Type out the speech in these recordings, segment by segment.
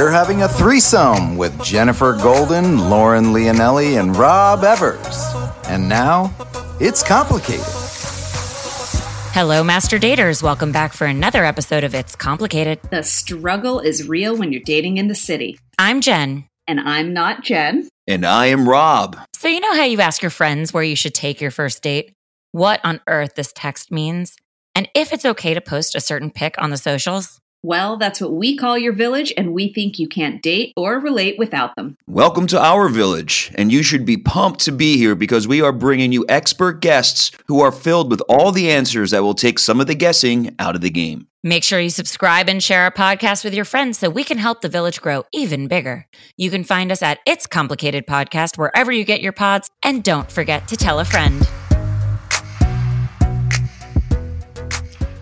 you're having a threesome with Jennifer Golden, Lauren Leonelli, and Rob Evers. And now, it's complicated. Hello, Master Daters. Welcome back for another episode of It's Complicated. The struggle is real when you're dating in the city. I'm Jen. And I'm not Jen. And I am Rob. So, you know how you ask your friends where you should take your first date? What on earth this text means? And if it's okay to post a certain pic on the socials? Well, that's what we call your village, and we think you can't date or relate without them. Welcome to our village, and you should be pumped to be here because we are bringing you expert guests who are filled with all the answers that will take some of the guessing out of the game. Make sure you subscribe and share our podcast with your friends so we can help the village grow even bigger. You can find us at It's Complicated Podcast wherever you get your pods, and don't forget to tell a friend.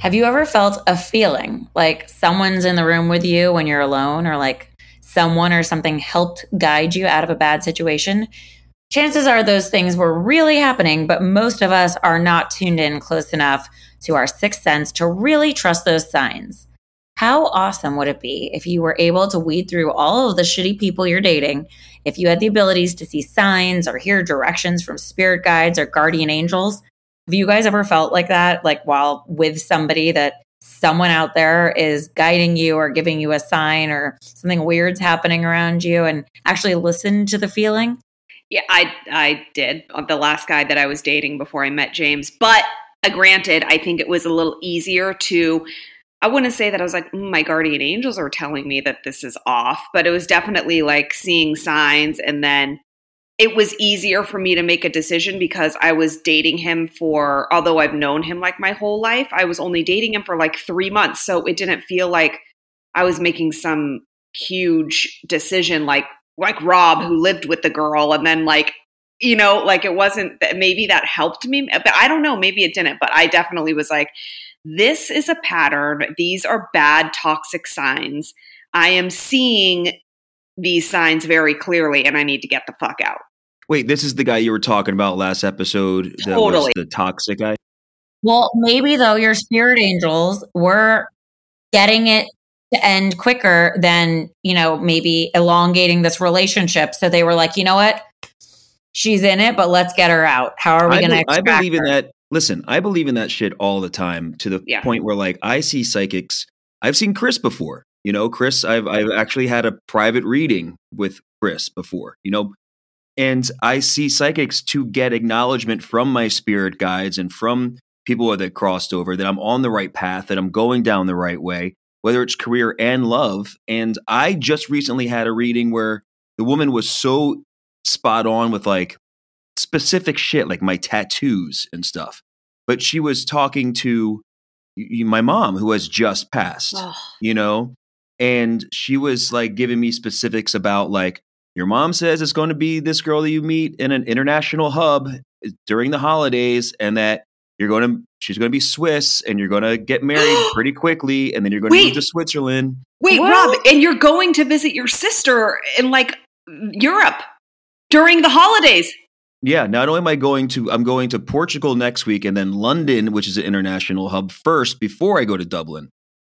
Have you ever felt a feeling like someone's in the room with you when you're alone, or like someone or something helped guide you out of a bad situation? Chances are those things were really happening, but most of us are not tuned in close enough to our sixth sense to really trust those signs. How awesome would it be if you were able to weed through all of the shitty people you're dating, if you had the abilities to see signs or hear directions from spirit guides or guardian angels? Have you guys ever felt like that, like while with somebody that someone out there is guiding you or giving you a sign or something weird's happening around you and actually listen to the feeling? Yeah, I I did. The last guy that I was dating before I met James, but uh, granted, I think it was a little easier to. I wouldn't say that I was like mm, my guardian angels are telling me that this is off, but it was definitely like seeing signs and then it was easier for me to make a decision because I was dating him for, although I've known him like my whole life, I was only dating him for like three months. So it didn't feel like I was making some huge decision like, like Rob who lived with the girl and then like, you know, like it wasn't that maybe that helped me, but I don't know, maybe it didn't, but I definitely was like, this is a pattern. These are bad toxic signs. I am seeing these signs very clearly and I need to get the fuck out. Wait, this is the guy you were talking about last episode. That Totally. was the toxic guy. Well, maybe though your spirit angels were getting it to end quicker than, you know, maybe elongating this relationship. So they were like, you know what? She's in it, but let's get her out. How are we going to I believe in that. Listen, I believe in that shit all the time to the Yeah. point where like I see psychics. I've seen Chris before. You know, Chris. I've I've actually had a private reading with Chris before. You know, and I see psychics to get acknowledgement from my spirit guides and from people that crossed over that I'm on the right path, that I'm going down the right way, whether it's career and love. And I just recently had a reading where the woman was so spot on with like specific shit, like my tattoos and stuff. But she was talking to my mom, who has just passed, Oh, you know, and she was like giving me specifics about like, your mom says it's going to be this girl that you meet in an international hub eh, during the holidays, and that you're going to she's going to be Swiss, and you're going to get married pretty quickly, and then you're going to move to Switzerland. Wait, What? Rob, and you're going to visit your sister in like Europe during the holidays. Yeah, not only am I going to, I'm going to Portugal next week, and then London, which is an international hub, first before I go to Dublin.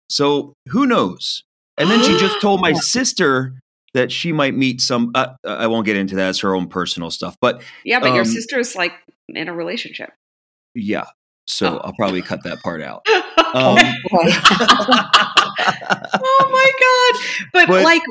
So who knows? And then she just told my sister that she might meet some. Uh, I won't get into that; it's her own personal stuff. But Yeah, but your Um, sister's like in a relationship. yeah, so Oh. I'll probably cut that part out. oh Um, my god! But, But- like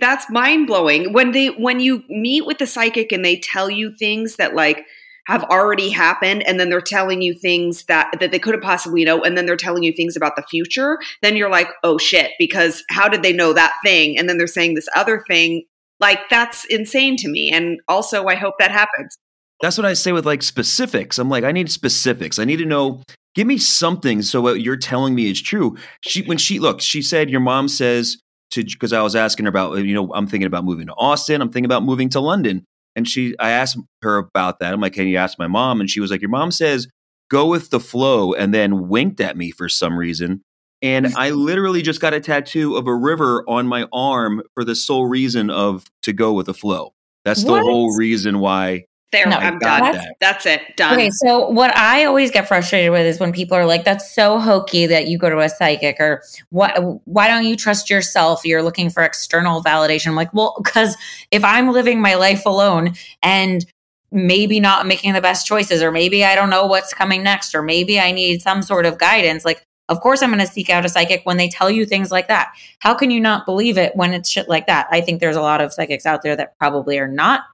that's mind blowing when they when you meet with the psychic and they tell you things that like have already happened and then they're telling you things that that they couldn't possibly know and then they're telling you things about the future then you're like oh shit because how did they know that thing and then they're saying this other thing like that's insane to me and also i hope that happens That's what I say with like specifics. I'm like, I need specifics. I need to know. Give me something so what you're telling me is true. She when she look, she said your mom says to because I was asking her about you know I'm thinking about moving to Austin. I'm thinking about moving to London, and she I asked her about that. I'm like, can you ask my mom? And she was like, your mom says go with the flow, and then winked at me for some reason. And I literally just got a tattoo of a river on my arm for the sole reason of to go with the flow. That's the What? whole reason why There, No, I'm done. that. That's it. Done. Okay, so what I always get frustrated with is when people are like, "That's so hokey that you go to a psychic," or "What? Why don't you trust yourself? You're looking for external validation." I'm like, well, because if I'm living my life alone and maybe not making the best choices, or maybe I don't know what's coming next, or maybe I need some sort of guidance, like. Of course, I'm going to seek out a psychic when they tell you things like that. How can you not believe it when it's shit like that? I think there's a lot of psychics out there that probably are not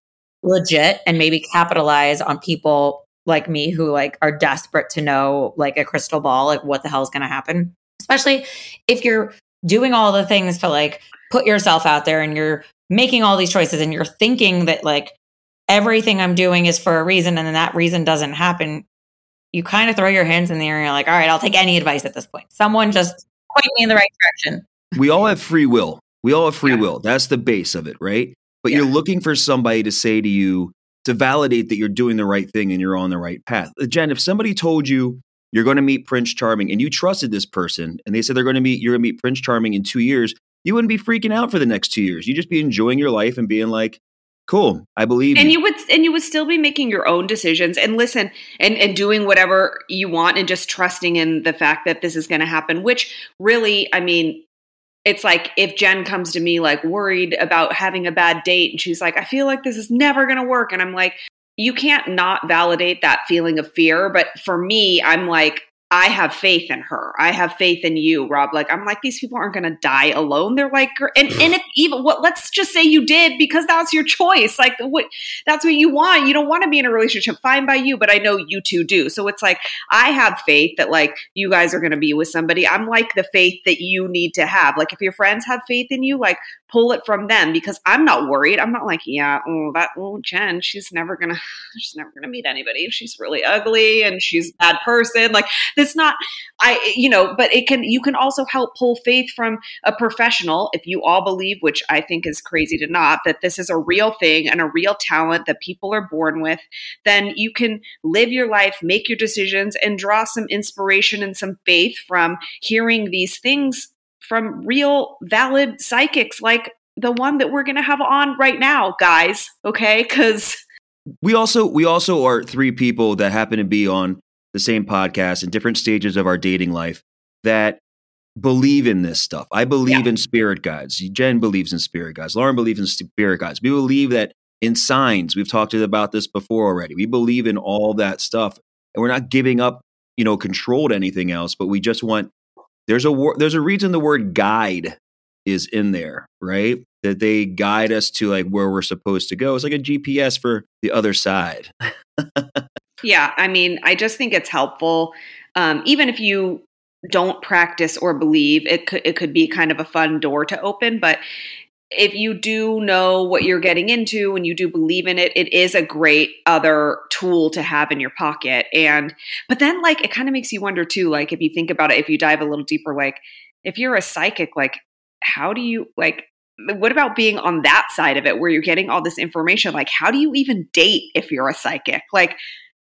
legit and maybe capitalize on people like me who like are desperate to know like a crystal ball like what the hell is going to happen especially if you're doing all the things to like put yourself out there and you're making all these choices and you're thinking that like everything i'm doing is for a reason and then that reason doesn't happen you kind of throw your hands in the air and you're like all right i'll take any advice at this point someone just point me in the right direction we all have free will. We all have free Yeah. will. That's the base of it, right? But you're looking for somebody to say to you to validate that you're doing the right thing and you're on the right path. Uh, Jen, if somebody told you you're going to meet Prince Charming and you trusted this person and they said they're going to meet you're going to meet Prince Charming in 2 years, you wouldn't be freaking out for the next 2 years. You'd just be enjoying your life and being like, "Cool, I believe and you." you would and you would still be making your own decisions and listen and and doing whatever you want and just trusting in the fact that this is going to happen which really i mean it's like if jen comes to me like worried about having a bad date and she's like i feel like this is never going to work and i'm like you can't not validate that feeling of fear but for me i'm like I have faith in her. I have faith in you, Rob. Like I'm like these people aren't going to die alone. They're like, and and if even what, let's just say you did because that's your choice. Like what that's what you want. You don't want to be in a relationship. Fine by you, but I know you two do. So it's like I have faith that like you guys are going to be with somebody. I'm like the faith that you need to have. Like if your friends have faith in you, like pull it from them because I'm not worried. I'm not like, yeah, oh that oh Jen, she's never gonna she's never gonna meet anybody. She's really ugly and she's a bad person. Like that's not I you know, but it can you can also help pull faith from a professional if you all believe, which I think is crazy to not, that this is a real thing and a real talent that people are born with, then you can live your life, make your decisions, and draw some inspiration and some faith from hearing these things from real, valid psychics like the one that we're going to have on right now, guys. Okay. Because we also we also are three people that happen to be on the same podcast in different stages of our dating life that believe in this stuff. I believe in spirit guides. Jen believes in spirit guides. Lauren believes in spirit guides. We believe that in signs. We've talked about this before already. We believe in all that stuff, and we're not giving up, you know, control to anything else. But we just want there's a there's a reason the word guide is in there, right? That they guide us to like where we're supposed to go. It's like a GPS for the other side. Yeah, I mean, I just think it's helpful. Um, even if you don't practice or believe, it could it could be kind of a fun door to open. But if you do know what you're getting into and you do believe in it, it is a great other tool to have in your pocket. And but then like it kind of makes you wonder too, like if you think about it, if you dive a little deeper, like if you're a psychic, like how do you like what about being on that side of it where you're getting all this information? Like, how do you even date if you're a psychic? Like,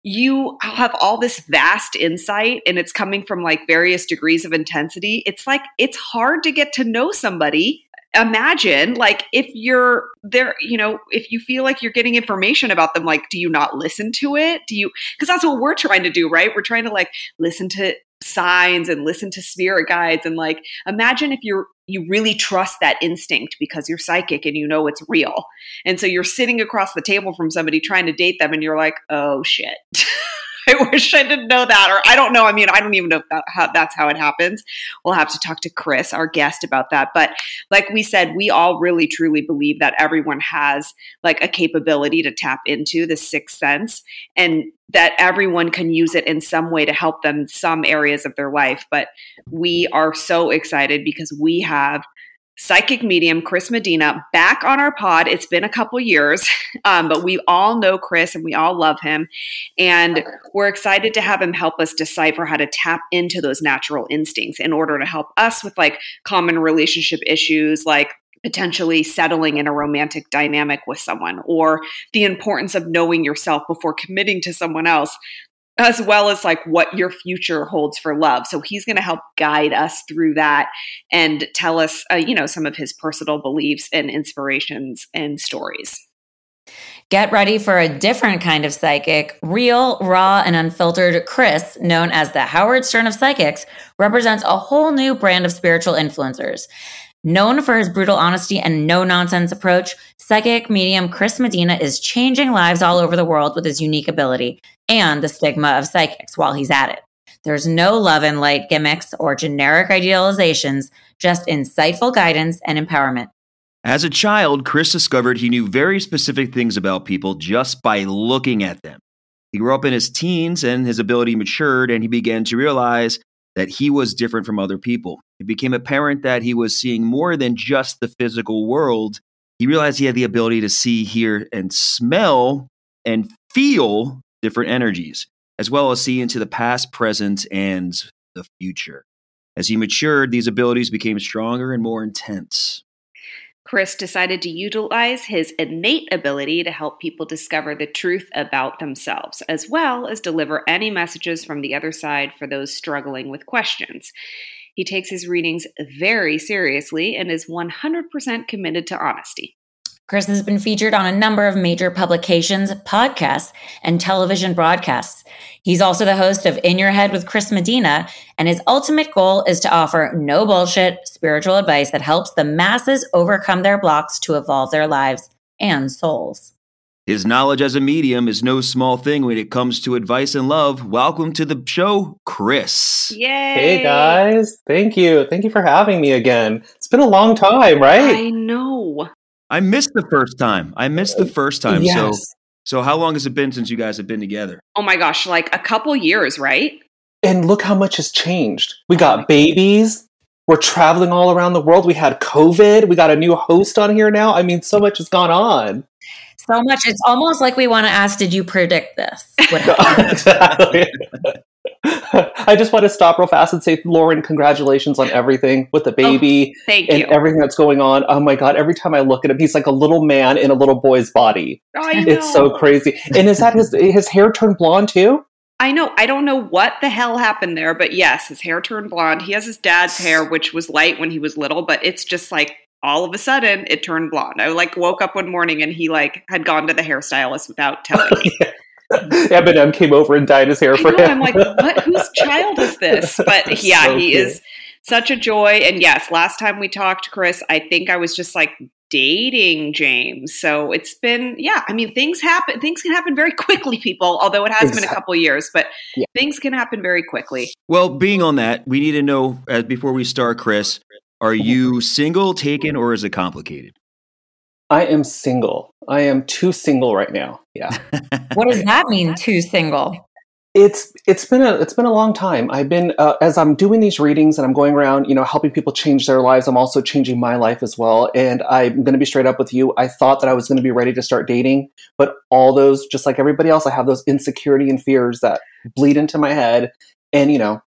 you have all this vast insight and it's coming from like various degrees of intensity. It's like it's hard to get to know somebody. Imagine like if you're there, you know, if you feel like you're getting information about them, like, do you not listen to it? Do you, because that's what we're trying to do, right? We're trying to like listen to signs and listen to spirit guides and like imagine if you're you really trust that instinct because you're psychic and you know it's real and so you're sitting across the table from somebody trying to date them and you're like oh shit I wish I didn't know that, or I don't know. I mean, I don't even know if that, how, that's how it happens. We'll have to talk to Chris, our guest, about that. But like we said, we all really truly believe that everyone has like a capability to tap into the sixth sense, and that everyone can use it in some way to help them some areas of their life. But we are so excited because we have psychic medium Chris Medina back on our pod. It's been a couple years, um, but we all know Chris and we all love him. And we're excited to have him help us decipher how to tap into those natural instincts in order to help us with like common relationship issues like potentially settling in a romantic dynamic with someone or the importance of knowing yourself before committing to someone else as well as like what your future holds for love. So he's going to help guide us through that and tell us, uh, you know, some of his personal beliefs and inspirations and stories. Get ready for a different kind of psychic. Real, raw, and unfiltered Chris, known as the Howard Stern of psychics, represents a whole new brand of spiritual influencers. Known for his brutal honesty and no nonsense approach, psychic medium Chris Medina is changing lives all over the world with his unique ability and the stigma of psychics while he's at it. There's no love and light gimmicks or generic idealizations, just insightful guidance and empowerment. As a child, Chris discovered he knew very specific things about people just by looking at them. He grew up in his teens and his ability matured, and he began to realize that he was different from other people. It became apparent that he was seeing more than just the physical world. He realized he had the ability to see, hear, and smell and feel different energies, as well as see into the past, present, and the future. As he matured, these abilities became stronger and more intense. Chris decided to utilize his innate ability to help people discover the truth about themselves, as well as deliver any messages from the other side for those struggling with questions. He takes his readings very seriously and is 100% committed to honesty. Chris has been featured on a number of major publications, podcasts, and television broadcasts. He's also the host of In Your Head with Chris Medina, and his ultimate goal is to offer no bullshit spiritual advice that helps the masses overcome their blocks to evolve their lives and souls. His knowledge as a medium is no small thing when it comes to advice and love. Welcome to the show, Chris. Yay! Hey guys, thank you. Thank you for having me again. It's been a long time, right? I know. I missed the first time. I missed the first time. yes. So, so how long has it been since you guys have been together? Oh my gosh, like a couple years, right? And look how much has changed. We got babies. We're traveling all around the world. We had COVID. We got a new host on here now. I mean, so much has gone on. So much. It's almost like we want to ask, did you predict this? would happen? exactly. I just want to stop real fast and say, Lauren, congratulations on everything with the oh, baby Thank and you. everything that's going on. Oh my God. Every time I look at him, he's like a little man in a little boy's body. It's so crazy. And is that his his hair turned blonde too? I know. I don't know what the hell happened there, but yes, his hair turned blonde. He has his dad's hair, which was light when he was little, but it's just like all of a sudden it turned blonde. I like woke up one morning and he like had gone to the hairstylist without telling me. Eminem came over and dyed his hair I for know, him. I'm like, what? Whose child is this? But yeah, So he cute. is such a joy. And yes, last time we talked, Chris, I think I was just like dating James. So it's been, yeah, I mean, things happen. Things can happen very quickly, people, although it has been a Exact- couple years, but Yeah. things can happen very quickly. Well, being on that, we need to know uh, before we start, Chris, are you single, taken, or is it complicated? I am single. I am too single right now. Yeah. what does that mean, too single? It's it's been a it's been a long time. I've been uh, as I'm doing these readings and I'm going around, you know, helping people change their lives. I'm also changing my life as well. And I'm going to be straight up with you. I thought that I was going to be ready to start dating, but all those, just like everybody else, I have those insecurity and fears that bleed into my head, and you know,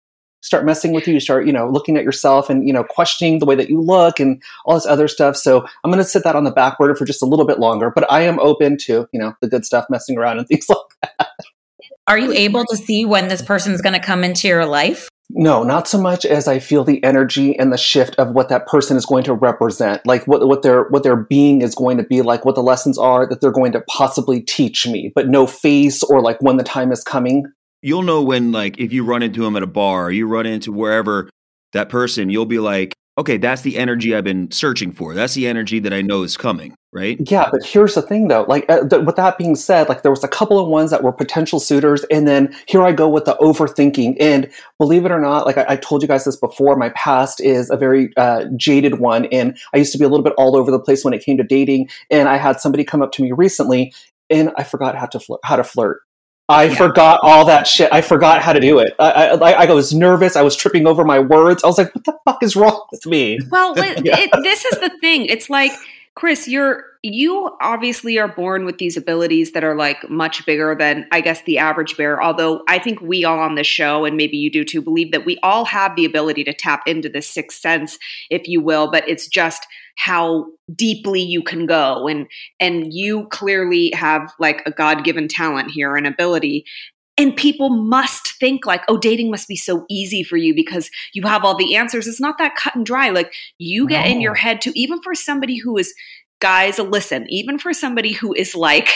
start messing with you. You start, you know, looking at yourself and you know, questioning the way that you look and all this other stuff. So I'm going to sit that on the back burner for just a little bit longer. But I am open to you know the good stuff, messing around and things like. That. Are you able to see when this person's going to come into your life? No, not so much as I feel the energy and the shift of what that person is going to represent, like what what their what their being is going to be like, what the lessons are that they're going to possibly teach me, but no face or like when the time is coming. You'll know when, like, if you run into him at a bar you run into wherever that person, you'll be like, okay, that's the energy I've been searching for. That's the energy that I know is coming, right? Yeah, but here's the thing though, like uh, th- with that being said, like there was a couple of ones that were potential suitors, and then here I go with the overthinking. And believe it or not, like I, I told you guys this before, my past is a very uh, jaded one, and I used to be a little bit all over the place when it came to dating. And I had somebody come up to me recently, and I forgot how to flirt. How to flirt. I Yeah. forgot all that shit. I forgot how to do it. I, I, I was nervous. I was tripping over my words. I was like, "What the fuck is wrong with me?" Well, Yeah. it, this is the thing. It's like Chris, you're you obviously are born with these abilities that are like much bigger than I guess the average bear. Although I think we all on this show, and maybe you do too, believe that we all have the ability to tap into this sixth sense, if you will. But it's just how deeply you can go, and and you clearly have like a God given talent here, an ability. And people must think like, oh, dating must be so easy for you because you have all the answers. It's not that cut and dry. Like you get in your head too, even for somebody who is guys, listen, even for somebody who is like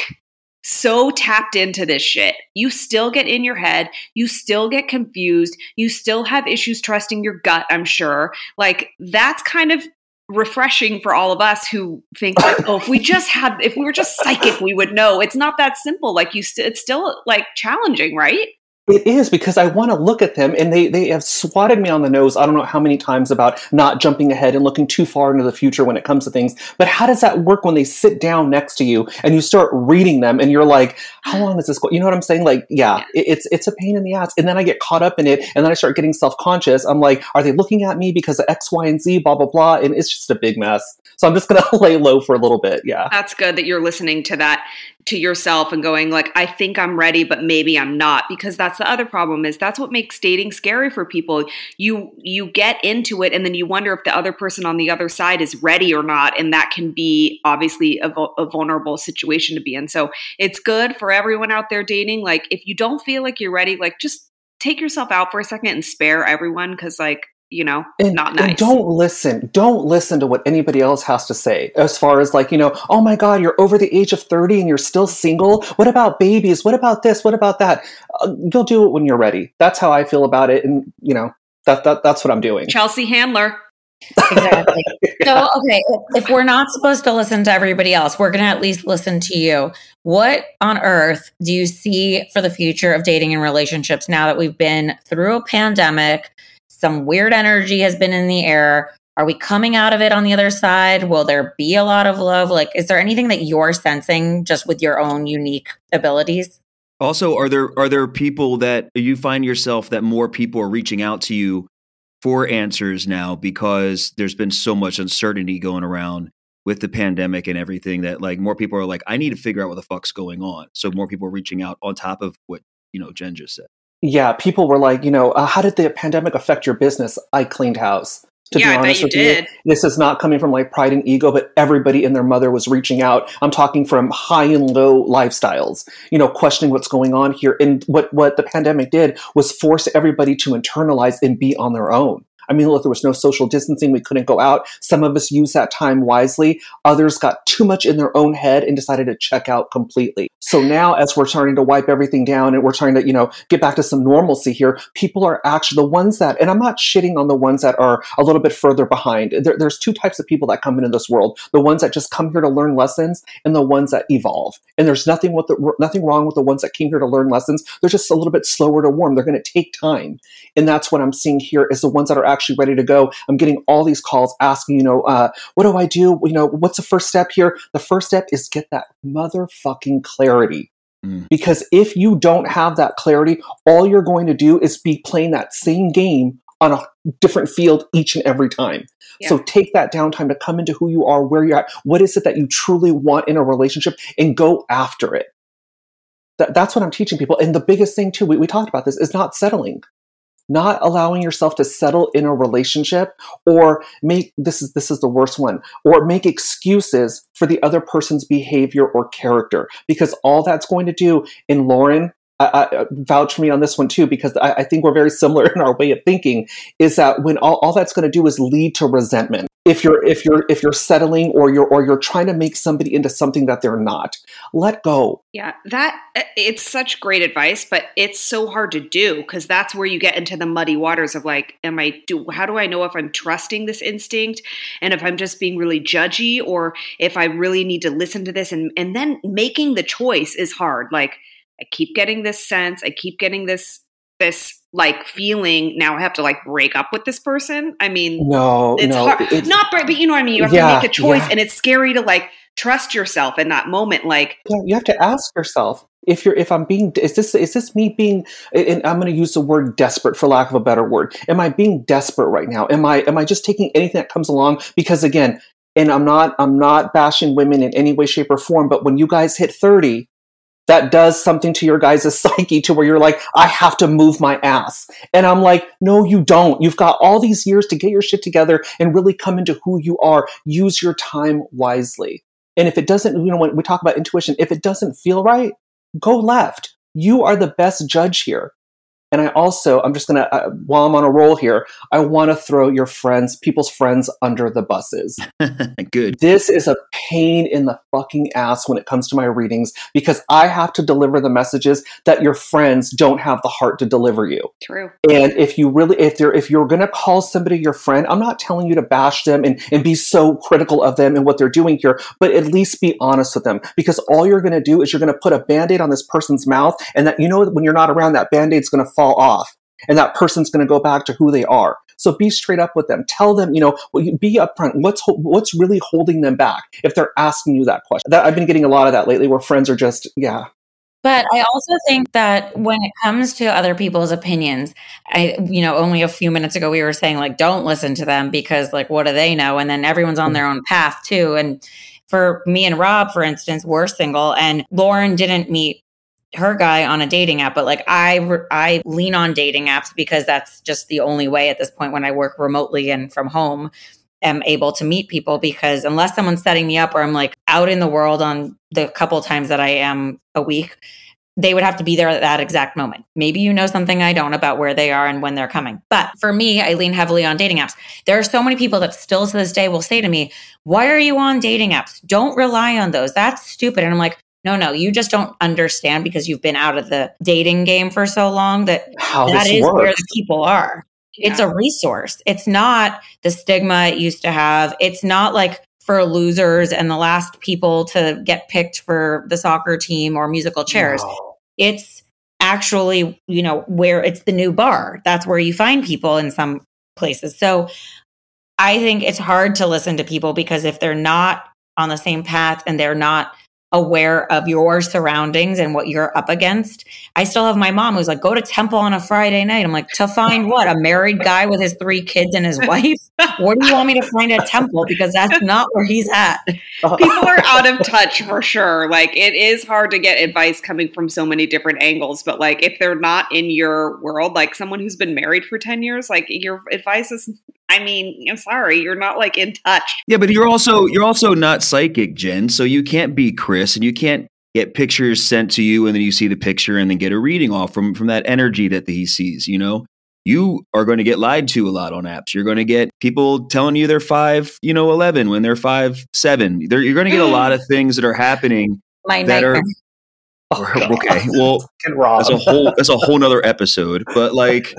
so tapped into this shit, you still get in your head, you still get confused, you still have issues trusting your gut, I'm sure. Like that's kind of refreshing for all of us who think like, oh, if we just had, if we were just psychic, we would know. It's not that simple. Like you, st- it's still like challenging, right? It is because I want to look at them and they, they have swatted me on the nose. I don't know how many times about not jumping ahead and looking too far into the future when it comes to things. But how does that work when they sit down next to you and you start reading them and you're like, how long is this going? You know what I'm saying? Like, yeah, it, it's, it's a pain in the ass. And then I get caught up in it and then I start getting self conscious. I'm like, are they looking at me because of X, Y, and Z, blah, blah, blah. And it's just a big mess. So I'm just going to lay low for a little bit. Yeah. That's good that you're listening to that to yourself and going like I think I'm ready but maybe I'm not because that's the other problem is that's what makes dating scary for people. You you get into it and then you wonder if the other person on the other side is ready or not and that can be obviously a, a vulnerable situation to be in. So it's good for everyone out there dating like if you don't feel like you're ready like just take yourself out for a second and spare everyone cuz like you know, and, not nice. And don't listen. Don't listen to what anybody else has to say as far as like, you know, oh my God, you're over the age of 30 and you're still single. What about babies? What about this? What about that? Uh, you'll do it when you're ready. That's how I feel about it. And, you know, that, that that's what I'm doing. Chelsea Handler. Exactly. so, okay, if we're not supposed to listen to everybody else, we're going to at least listen to you. What on earth do you see for the future of dating and relationships now that we've been through a pandemic? Some weird energy has been in the air. Are we coming out of it on the other side? Will there be a lot of love? Like, is there anything that you're sensing just with your own unique abilities? Also, are there are there people that you find yourself that more people are reaching out to you for answers now because there's been so much uncertainty going around with the pandemic and everything that like more people are like, I need to figure out what the fuck's going on. So more people are reaching out on top of what you know Jen just said yeah, people were like, you know, uh, how did the pandemic affect your business? I cleaned house. To yeah, be honest with did. you, this is not coming from like pride and ego, but everybody and their mother was reaching out. I'm talking from high and low lifestyles, you know, questioning what's going on here. And what what the pandemic did was force everybody to internalize and be on their own. I mean, look, there was no social distancing. We couldn't go out. Some of us used that time wisely. Others got too much in their own head and decided to check out completely. So now, as we're starting to wipe everything down and we're trying to, you know, get back to some normalcy here, people are actually the ones that, and I'm not shitting on the ones that are a little bit further behind. There, there's two types of people that come into this world: the ones that just come here to learn lessons, and the ones that evolve. And there's nothing with the, nothing wrong with the ones that came here to learn lessons. They're just a little bit slower to warm. They're going to take time, and that's what I'm seeing here is the ones that are actually ready to go. I'm getting all these calls asking, you know, uh, what do I do? You know, what's the first step here? The first step is get that motherfucking clarity. Mm. Because if you don't have that clarity, all you're going to do is be playing that same game on a different field each and every time. Yeah. So take that downtime to come into who you are, where you're at. What is it that you truly want in a relationship and go after it? That, that's what I'm teaching people. And the biggest thing, too, we, we talked about this, is not settling not allowing yourself to settle in a relationship or make this is this is the worst one or make excuses for the other person's behavior or character because all that's going to do in lauren I, I, vouch for me on this one too because I, I, think we're very similar in our way of thinking is that when all, all that's going to do is lead to resentment. If you're if you're if you're settling or you're or you're trying to make somebody into something that they're not let go. Yeah that uh, it's such great advice but it's so hard to do because that's where you get into the muddy waters of like am i do how do i know if i'm trusting this instinct? And if i'm just being really judgy or if i really need to listen to this and and then making the choice is hard like i keep getting this sense i keep getting this this like feeling now I have to like break up with this person. I mean, no, it's no, hard. It's, not, but you know what I mean. You have yeah, to make a choice, yeah. and it's scary to like trust yourself in that moment. Like, yeah, you have to ask yourself if you're if I'm being is this is this me being and I'm going to use the word desperate for lack of a better word. Am I being desperate right now? Am I am I just taking anything that comes along? Because again, and I'm not I'm not bashing women in any way, shape, or form. But when you guys hit 30, that does something to your guys' psyche to where you're like, I have to move my ass. And I'm like, no, you don't. You've got all these years to get your shit together and really come into who you are. Use your time wisely. And if it doesn't, you know, when we talk about intuition, if it doesn't feel right, go left. You are the best judge here. And I also, I'm just going to, uh, while I'm on a roll here, I want to throw your friends, people's friends under the buses. Good. This is a pain in the fucking ass when it comes to my readings because I have to deliver the messages that your friends don't have the heart to deliver you. True. And if you really, if they're, if you're going to call somebody your friend, I'm not telling you to bash them and, and be so critical of them and what they're doing here, but at least be honest with them because all you're going to do is you're going to put a band aid on this person's mouth and that, you know, when you're not around, that band aid's going to fall off and that person's going to go back to who they are. So be straight up with them. Tell them, you know, be upfront. What's what's really holding them back if they're asking you that question? That I've been getting a lot of that lately, where friends are just, yeah, but I also think that when it comes to other people's opinions, I, you know, only a few minutes ago we were saying like, don't listen to them because like, what do they know? And then everyone's on mm. their own path too. And for me and Rob, for instance, we're single and Lauren didn't meet her guy on a dating app but like i i lean on dating apps because that's just the only way at this point when i work remotely and from home am able to meet people because unless someone's setting me up or i'm like out in the world on the couple times that i am a week they would have to be there at that exact moment. Maybe you know something I don't about where they are and when they're coming. But for me, I lean heavily on dating apps. There are so many people that still to this day will say to me, Why are you on dating apps? Don't rely on those. That's stupid. And I'm like, no, no, you just don't understand because you've been out of the dating game for so long that How that this is works. where the people are. It's a resource. It's not the stigma it used to have. It's not like for losers and the last people to get picked for the soccer team or musical chairs. No. It's actually, you know, where it's the new bar. That's where you find people in some places. So I think it's hard to listen to people because if they're not on the same path and they're not aware of your surroundings and what you're up against. I still have my mom who's like, go to temple on a Friday night. I'm like, to find what? A married guy with his three kids and his wife? What do you want me to find at temple? Because that's not where he's at. People are out of touch for sure. Like it is hard to get advice coming from so many different angles, but like if they're not in your world, like someone who's been married for 10 years, like your advice is I mean, I'm sorry, you're not like in touch. Yeah, but you're also you're also not psychic, Jen. So you can't be Chris, and you can't get pictures sent to you, and then you see the picture, and then get a reading off from from that energy that he sees. You know, you are going to get lied to a lot on apps. You're going to get people telling you they're five, you know, eleven when they're five seven. They're, you're going to get a lot of things that are happening My that nightmare. are okay. Well, Fucking that's a whole that's a whole nother episode. But like,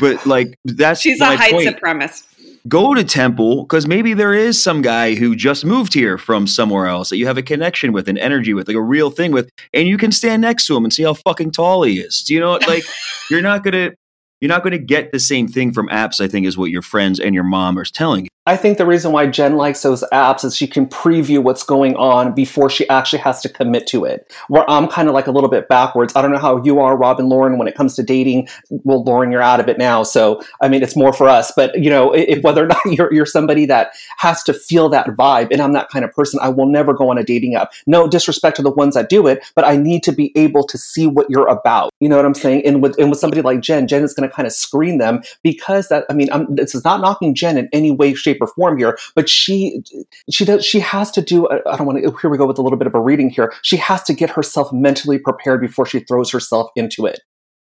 but like that's She's a height point. supremacist. go to temple because maybe there is some guy who just moved here from somewhere else that you have a connection with an energy with like a real thing with and you can stand next to him and see how fucking tall he is. Do you know like you're not gonna you're not gonna get the same thing from apps i think is what your friends and your mom are telling you I think the reason why Jen likes those apps is she can preview what's going on before she actually has to commit to it. Where I'm kind of like a little bit backwards. I don't know how you are, Rob and Lauren, when it comes to dating. Well, Lauren, you're out of it now, so I mean, it's more for us. But you know, if whether or not you're you're somebody that has to feel that vibe, and I'm that kind of person, I will never go on a dating app. No disrespect to the ones that do it, but I need to be able to see what you're about. You know what I'm saying? And with and with somebody like Jen, Jen is going to kind of screen them because that. I mean, I'm, this is not knocking Jen in any way, shape, or form here, but she she does she has to do. I don't want to. Here we go with a little bit of a reading here. She has to get herself mentally prepared before she throws herself into it.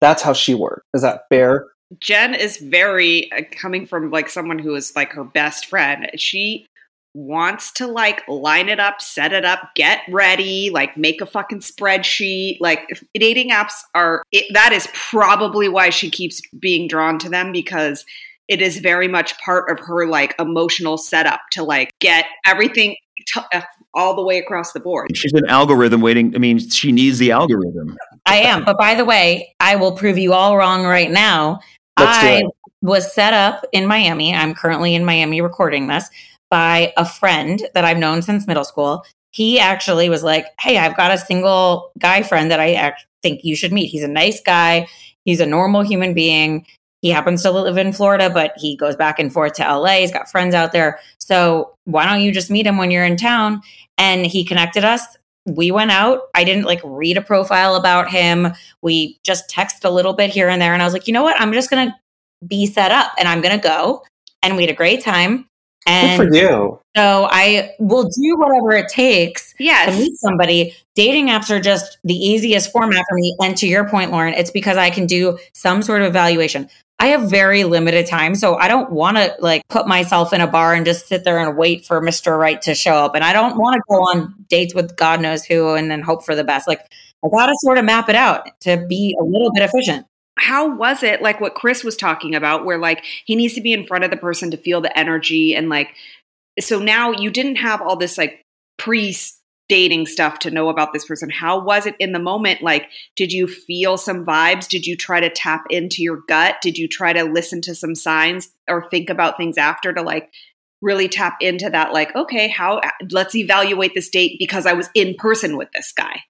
That's how she works. Is that fair? Jen is very uh, coming from like someone who is like her best friend. She wants to like line it up, set it up, get ready, like make a fucking spreadsheet. Like dating apps are it, that is probably why she keeps being drawn to them because it is very much part of her like emotional setup to like get everything t- uh, all the way across the board. she's an algorithm waiting i mean she needs the algorithm I am. But by the way, I will prove you all wrong right now. Let's I was set up in Miami. I'm currently in Miami recording this by a friend that I've known since middle school. He actually was like, Hey, I've got a single guy friend that I act- think you should meet. He's a nice guy. He's a normal human being. He happens to live in Florida, but he goes back and forth to LA. He's got friends out there. So why don't you just meet him when you're in town? And he connected us we went out. I didn't like read a profile about him. We just text a little bit here and there. And I was like, you know what? I'm just going to be set up and I'm going to go. And we had a great time. And Good for you. so I will do whatever it takes yes. to meet somebody. Dating apps are just the easiest format for me. And to your point, Lauren, it's because I can do some sort of evaluation. I have very limited time, so I don't want to like put myself in a bar and just sit there and wait for Mr. Right to show up. And I don't want to go on dates with God knows who and then hope for the best. Like I got to sort of map it out to be a little bit efficient. how was it like what Chris was talking about where like he needs to be in front of the person to feel the energy and like so now you didn't have all this like pre dating stuff to know about this person. How was it in the moment? Like did you feel some vibes? Did you try to tap into your gut? Did you try to listen to some signs or think about things after to like really tap into that like okay how let's evaluate this date because i was in person with this guy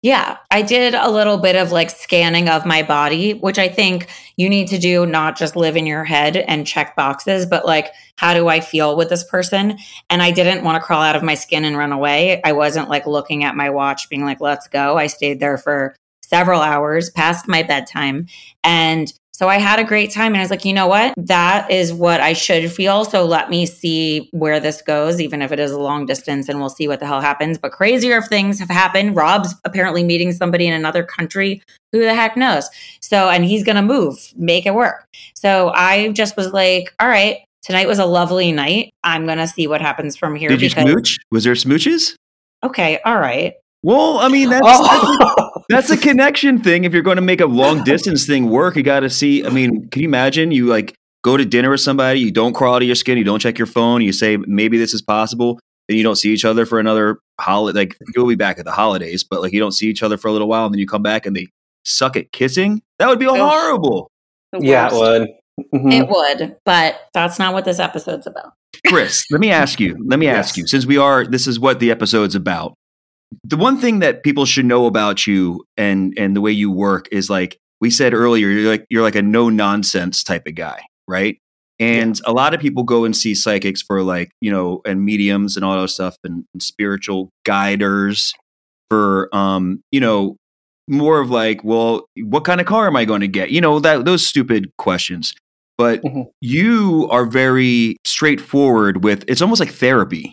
Yeah, I did a little bit of like scanning of my body, which I think you need to do, not just live in your head and check boxes, but like, how do I feel with this person? And I didn't want to crawl out of my skin and run away. I wasn't like looking at my watch, being like, let's go. I stayed there for several hours past my bedtime. And so I had a great time. And I was like, you know what? That is what I should feel. So let me see where this goes, even if it is a long distance, and we'll see what the hell happens. But crazier things have happened. Rob's apparently meeting somebody in another country. Who the heck knows? So, and he's going to move, make it work. So I just was like, all right, tonight was a lovely night. I'm going to see what happens from here. Did you smooch? Was there smooches? okay, all right. Well, I mean that's Oh. that's a connection thing. If you're going to make a long distance thing work, you got to see. I mean, can you imagine you like go to dinner with somebody, you don't crawl out of your skin, you don't check your phone, you say maybe this is possible, then you don't see each other for another holiday. Like you'll be back at the holidays, but like you don't see each other for a little while, and then you come back and they suck at kissing. That would be horrible. Yeah, it worst. would. Mhm. It would, but that's not what this episode's about. Chris, let me ask you. Let me ask you, since we are, this is what the episode's about. The one thing that people should know about you and and the way you work is like we said earlier, you're like you're like a no nonsense type of guy, right? And a lot of people go and see psychics for like you know and mediums and all that stuff and, and spiritual guiders for um you know more of like well what kind of car am I going to get you know that those stupid questions. But Mhm. you are very straightforward with it's almost like therapy.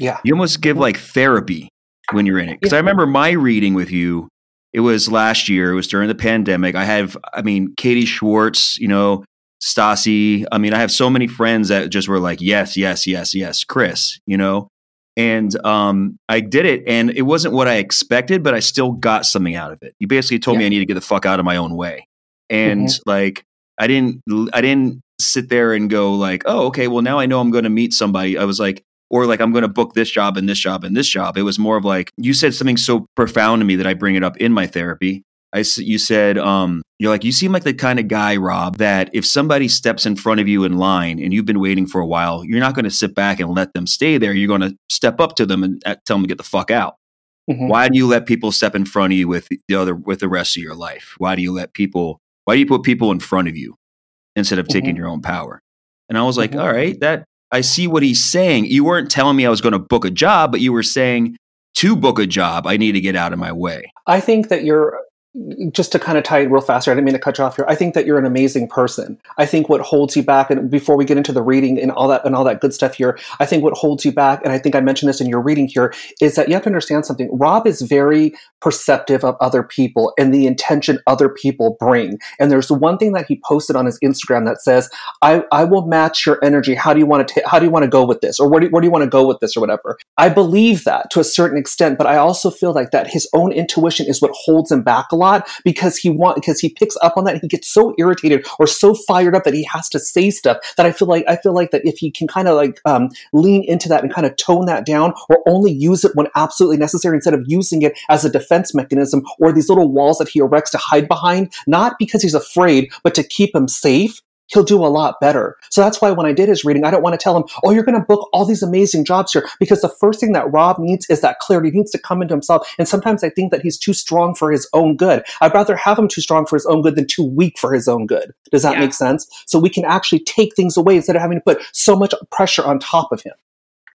Yeah. You almost give like therapy when you're in it. Because I remember my reading with you, it was last year, it was during the pandemic. I have, I mean, Katie Schwartz, you know, Stassi. I mean, I have so many friends that just were like, yes, yes, yes, yes, Chris, you know? And um, I did it, and it wasn't what I expected, but I still got something out of it. You basically told me I need to get the fuck out of my own way, and like I didn't, I didn't sit there and go like, oh, okay, well now I know I'm going to meet somebody. I was like, or like I'm going to book this job and this job and this job. It was more of like you said something so profound to me that I bring it up in my therapy. I you said um, you're like you seem like the kind of guy, Rob, that if somebody steps in front of you in line and you've been waiting for a while, you're not going to sit back and let them stay there. You're going to step up to them and uh, tell them to get the fuck out. Mhm. Why do you let people step in front of you with the other with the rest of your life? Why do you let people? Why do you put people in front of you instead of taking Mhm. your own power? And I was like, Mhm. all right, that I see what he's saying. You weren't telling me I was going to book a job, but you were saying to book a job, I need to get out of my way. I think that you're just to kind of tie it real fast here. I didn't mean to cut you off here. I think that you're an amazing person. I think what holds you back, and before we get into the reading and all that and all that good stuff here, I think what holds you back, and I think I mentioned this in your reading here, is that you have to understand something. Rob is very perceptive of other people and the intention other people bring. And there's one thing that he posted on his Instagram that says, "I I will match your energy. How do you want to ta- how do you want to go with this, or where do, where do you want to go with this, or whatever." I believe that to a certain extent, but I also feel like that his own intuition is what holds him back a lot because he want because he picks up on that. He gets so irritated or so fired up that he has to say stuff that I feel like I feel like that if he can kind of like um, lean into that and kind of tone that down or only use it when absolutely necessary instead of using it as a defense mechanism or these little walls that he erects to hide behind, not because he's afraid, but to keep him safe he'll do a lot better. So that's why when I did his reading, I don't want to tell him, oh, you're going to book all these amazing jobs here, because the first thing that Rob needs is that clarity. He needs to come into himself. And sometimes I think that he's too strong for his own good. I'd rather have him too strong for his own good than too weak for his own good. Does that Yeah. make sense? So we can actually take things away instead of having to put so much pressure on top of him.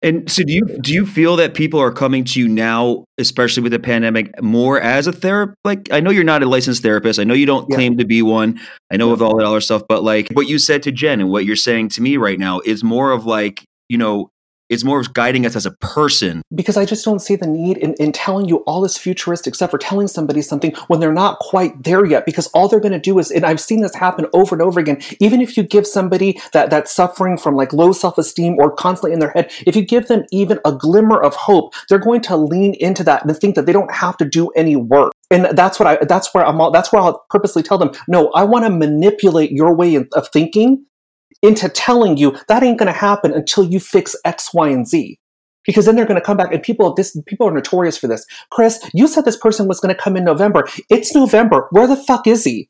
And so, do you do you feel that people are coming to you now, especially with the pandemic, more as a therapist? Like, I know you're not a licensed therapist. I know you don't Yeah. claim to be one. I know Yeah. of all that other stuff, but like what you said to Jen and what you're saying to me right now is more of like you know, it's more of guiding us as a person. Because I just don't see the need in, in telling you all this futuristic stuff or telling somebody something when they're not quite there yet. Because all they're going to do is, and I've seen this happen over and over again, even if you give somebody that, that's suffering from like low self esteem or constantly in their head, if you give them even a glimmer of hope, they're going to lean into that and think that they don't have to do any work. And that's what I, that's where I'm, all, that's where I'll purposely tell them, no, I want to manipulate your way of thinking into telling you that ain't going to happen until you fix X, Y, and Z. Because then they're going to come back and people, this, people are notorious for this. Chris, you said this person was going to come in November. It's November. Where the fuck is he?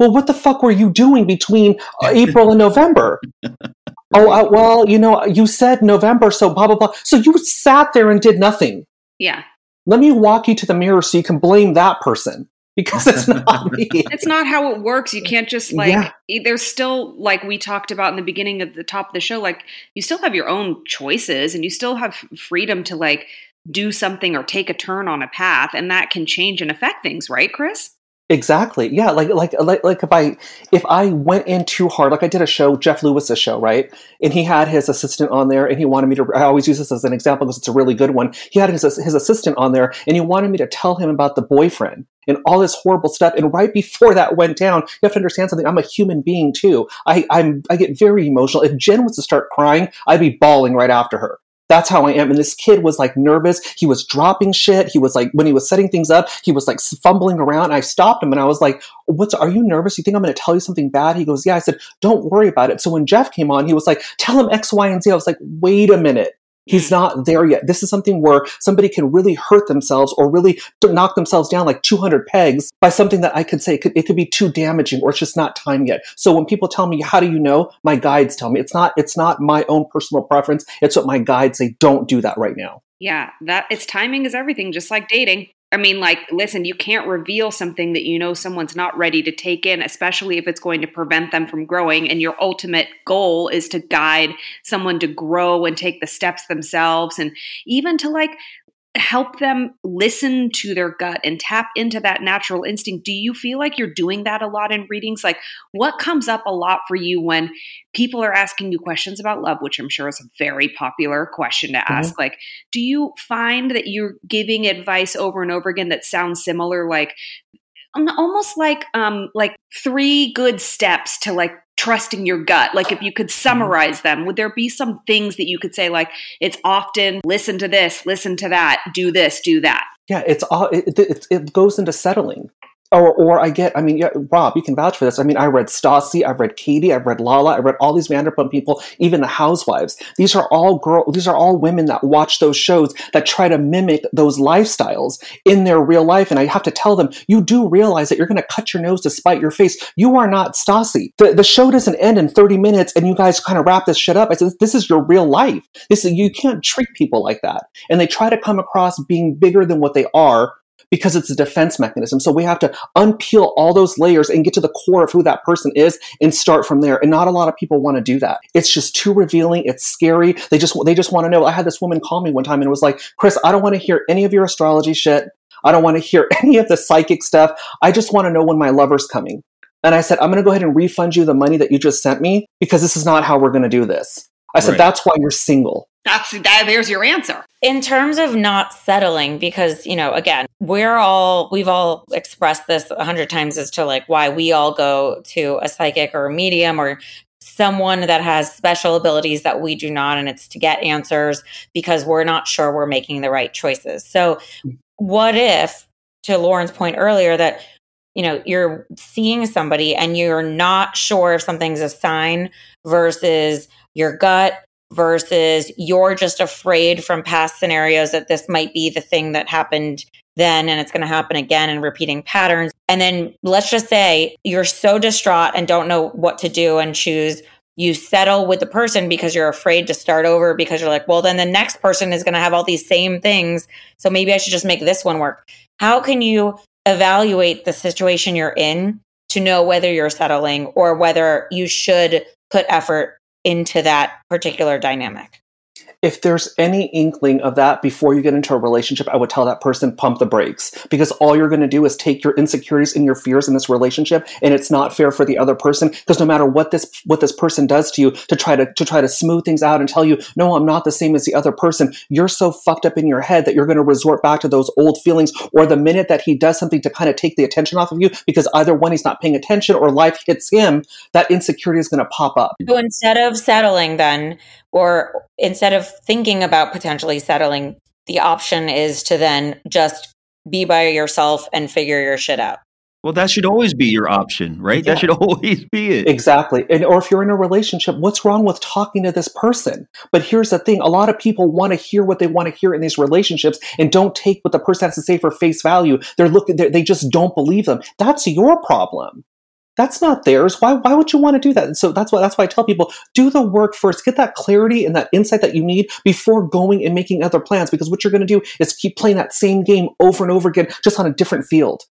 Well, what the fuck were you doing between uh, April and November? oh, uh, well, you know, you said November, so blah, blah, blah. So you sat there and did nothing. Yeah. Let me walk you to the mirror so you can blame that person because it's not me. it's not how it works. You can't just like yeah. there's still like we talked about in the beginning of the top of the show like you still have your own choices and you still have freedom to like do something or take a turn on a path and that can change and affect things, right, Chris? Exactly. Yeah. Like, like, like, like if I, if I went in too hard, like I did a show, Jeff Lewis's show, right? And he had his assistant on there and he wanted me to, I always use this as an example because it's a really good one. He had his, his assistant on there and he wanted me to tell him about the boyfriend and all this horrible stuff. And right before that went down, you have to understand something. I'm a human being too. I, I'm, I get very emotional. If Jen was to start crying, I'd be bawling right after her. That's how I am. And this kid was like nervous. He was dropping shit. He was like, when he was setting things up, he was like fumbling around. I stopped him and I was like, what's, are you nervous? You think I'm going to tell you something bad? He goes, yeah. I said, don't worry about it. So when Jeff came on, he was like, tell him X, Y, and Z. I was like, wait a minute. He's not there yet. This is something where somebody can really hurt themselves or really knock themselves down like 200 pegs by something that I could say it could, it could be too damaging or it's just not time yet. So when people tell me, how do you know? My guides tell me it's not, it's not my own personal preference. It's what my guides say. Don't do that right now. Yeah. That it's timing is everything, just like dating. I mean, like, listen, you can't reveal something that you know someone's not ready to take in, especially if it's going to prevent them from growing. And your ultimate goal is to guide someone to grow and take the steps themselves and even to like help them listen to their gut and tap into that natural instinct. Do you feel like you're doing that a lot in readings? Like, what comes up a lot for you when people are asking you questions about love, which I'm sure is a very popular question to mm-hmm. ask? Like, do you find that you're giving advice over and over again that sounds similar? Like, almost like um like three good steps to like trusting your gut. Like if you could mm-hmm. summarize them would there be some things that you could say like it's often listen to this listen to that do this do that yeah it's all it, it, it goes into settling or, or I get, I mean, yeah, Rob, you can vouch for this. I mean, I read Stassi, I've read Katie, I've read Lala, I read all these Vanderpump people, even the Housewives. These are all girl, these are all women that watch those shows that try to mimic those lifestyles in their real life. And I have to tell them, you do realize that you're going to cut your nose to spite your face. You are not Stassi. The, the show doesn't end in 30 minutes and you guys kind of wrap this shit up. I said, this is your real life. This is, you can't treat people like that. And they try to come across being bigger than what they are because it's a defense mechanism. So we have to unpeel all those layers and get to the core of who that person is and start from there. And not a lot of people want to do that. It's just too revealing. It's scary. They just they just want to know. I had this woman call me one time and it was like, Chris, I don't want to hear any of your astrology shit. I don't want to hear any of the psychic stuff. I just want to know when my lover's coming. And I said, I'm going to go ahead and refund you the money that you just sent me because this is not how we're going to do this. I said, right. that's why you're single. That's that. There's your answer. In terms of not settling, because you know, again, we're all we've all expressed this a hundred times as to like why we all go to a psychic or a medium or someone that has special abilities that we do not, and it's to get answers because we're not sure we're making the right choices. So, what if, to Lauren's point earlier, that you know you're seeing somebody and you're not sure if something's a sign versus your gut versus you're just afraid from past scenarios that this might be the thing that happened then and it's going to happen again and repeating patterns. And then let's just say you're so distraught and don't know what to do and choose. You settle with the person because you're afraid to start over because you're like, well, then the next person is going to have all these same things. So maybe I should just make this one work. How can you evaluate the situation you're in to know whether you're settling or whether you should put effort into that particular dynamic? If there's any inkling of that before you get into a relationship, I would tell that person pump the brakes because all you're going to do is take your insecurities and your fears in this relationship, and it's not fair for the other person because no matter what this what this person does to you to try to to try to smooth things out and tell you no, I'm not the same as the other person, you're so fucked up in your head that you're going to resort back to those old feelings. Or the minute that he does something to kind of take the attention off of you because either one he's not paying attention or life hits him, that insecurity is going to pop up. So instead of settling, then or instead of thinking about potentially settling, the option is to then just be by yourself and figure your shit out. Well, that should always be your option, right? Yeah. That should always be it. Exactly. And or if you're in a relationship, what's wrong with talking to this person? But here's the thing, a lot of people want to hear what they want to hear in these relationships and don't take what the person has to say for face value. They're looking they're, they just don't believe them. That's your problem. That's not theirs. Why why would you want to do that? And so that's why that's why I tell people do the work first. Get that clarity and that insight that you need before going and making other plans because what you're going to do is keep playing that same game over and over again just on a different field.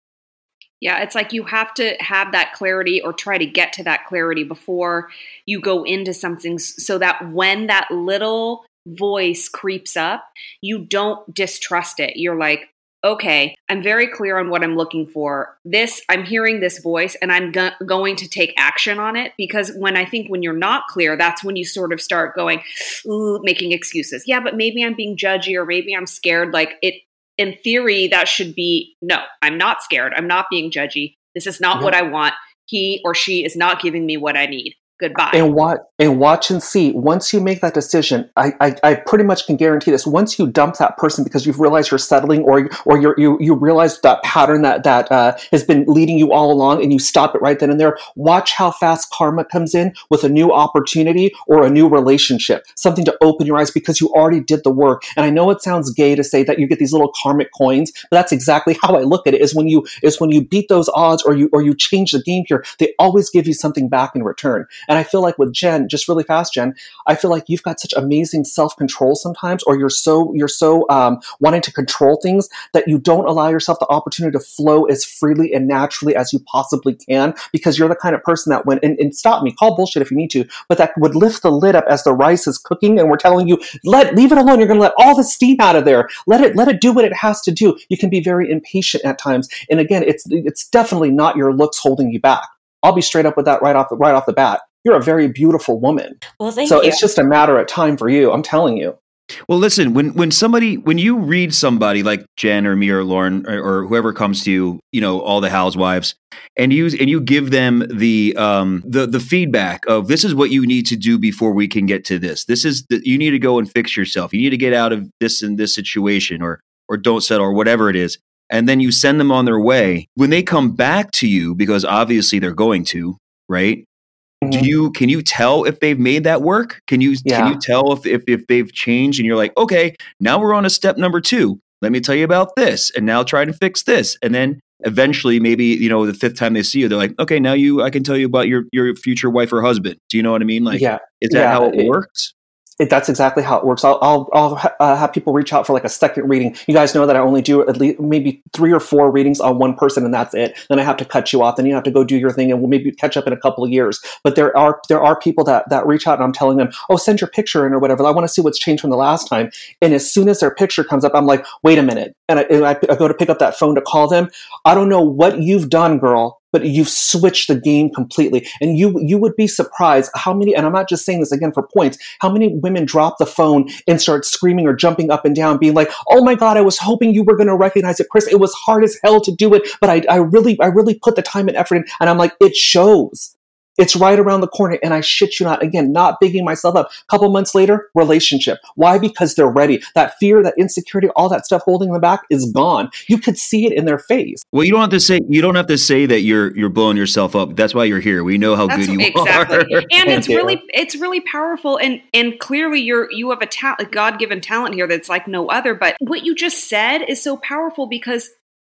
Yeah, it's like you have to have that clarity or try to get to that clarity before you go into something so that when that little voice creeps up, you don't distrust it. You're like, okay, I'm very clear on what I'm looking for. This, I'm hearing this voice and I'm go- going to take action on it because when I think when you're not clear, that's when you sort of start going, ooh, making excuses. Yeah, but maybe I'm being judgy or maybe I'm scared. Like it, in theory, that should be no, I'm not scared. I'm not being judgy. This is not Yeah. what I want. He or she is not giving me what I need. Goodbye. And watch and watch and see. Once you make that decision, I, I, I pretty much can guarantee this. Once you dump that person because you've realized you're settling, or or you're, you you realize that pattern that that uh, has been leading you all along, and you stop it right then and there. Watch how fast karma comes in with a new opportunity or a new relationship, something to open your eyes because you already did the work. And I know it sounds gay to say that you get these little karmic coins, but that's exactly how I look at it. Is when you is when you beat those odds or you or you change the game here, they always give you something back in return. And I feel like with Jen, just really fast, Jen, I feel like you've got such amazing self control sometimes, or you're so you're so um, wanting to control things that you don't allow yourself the opportunity to flow as freely and naturally as you possibly can, because you're the kind of person that when and, and stop me, call bullshit if you need to, but that would lift the lid up as the rice is cooking, and we're telling you let leave it alone. You're going to let all the steam out of there. Let it let it do what it has to do. You can be very impatient at times, and again, it's it's definitely not your looks holding you back. I'll be straight up with that right off the right off the bat. You're a very beautiful woman. Well, thank you. so you. it's just a matter of time for you. I'm telling you. Well, listen, when when somebody when you read somebody like Jen or me or Lauren or, or whoever comes to you, you know, all the housewives, and you and you give them the um the the feedback of this is what you need to do before we can get to this. This is the, you need to go and fix yourself. You need to get out of this and this situation or or don't settle or whatever it is. And then you send them on their way. When they come back to you, because obviously they're going to, right? Do Mhm. you can you tell if they've made that work? Can you Yeah. can you tell if, if if they've changed and you're like okay now we're on a step number two. Let me tell you about this and now try to fix this. And then eventually maybe you know the fifth time they see you they're like okay now you i can tell you about your your future wife or husband. Do you know what i mean? Like yeah, is that yeah, how it, it- works it, that's exactly how it works. I'll I'll, I'll ha- uh, have people reach out for like a second reading. You guys know that I only do at least maybe three or four readings on one person, and that's it. Then I have to cut you off. Then you have to go do your thing, and we'll maybe catch up in a couple of years. But there are there are people that that reach out, and I'm telling them, oh, send your picture in or whatever. I want to see what's changed from the last time. And as soon as their picture comes up, I'm like, wait a minute, and I, and I, I go to pick up that phone to call them. I don't know what you've done, girl, but you've switched the game completely. And you you would be surprised how many. And I'm not just saying this again for points. How many women drop the phone and start screaming or jumping up and down, being like, "Oh my god, I was hoping you were going to recognize it, Chris. It was hard as hell to do it, but I I really I really put the time and effort in." And I'm like, it shows. It's right around the corner, and I shit you not. Again, not bigging myself up. A couple months later, relationship. Why? Because they're ready. That fear, that insecurity, all that stuff holding them back is gone. You could see it in their face. well you don't have to say you don't have to say that you're you're blowing yourself up that's why you're here we know how That's good you exactly. are and Thank it's you. really it's really powerful and and clearly you're you have a ta- a god-given talent here that's like no other but what you just said is so powerful because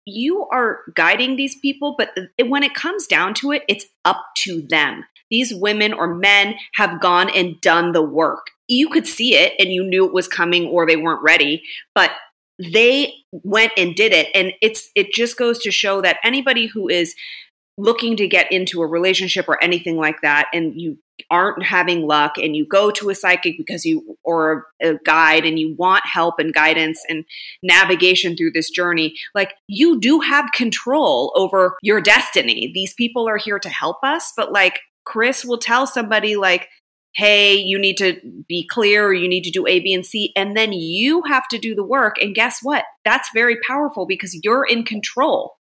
you are guiding these people but when it comes down to it it's up to them. These women or men have gone and done the work. You could see it and you knew it was coming or they weren't ready but they went and did it. And it's it just goes to show that anybody who is looking to get into a relationship or anything like that and you aren't having luck and you go to a psychic because you or a guide and you want help and guidance and navigation through this journey like you do have control over your destiny. These people are here to help us but like chris will tell somebody like hey you need to be clear or you need to do a b and c and then you have to do the work and guess what? That's very powerful because you're in control.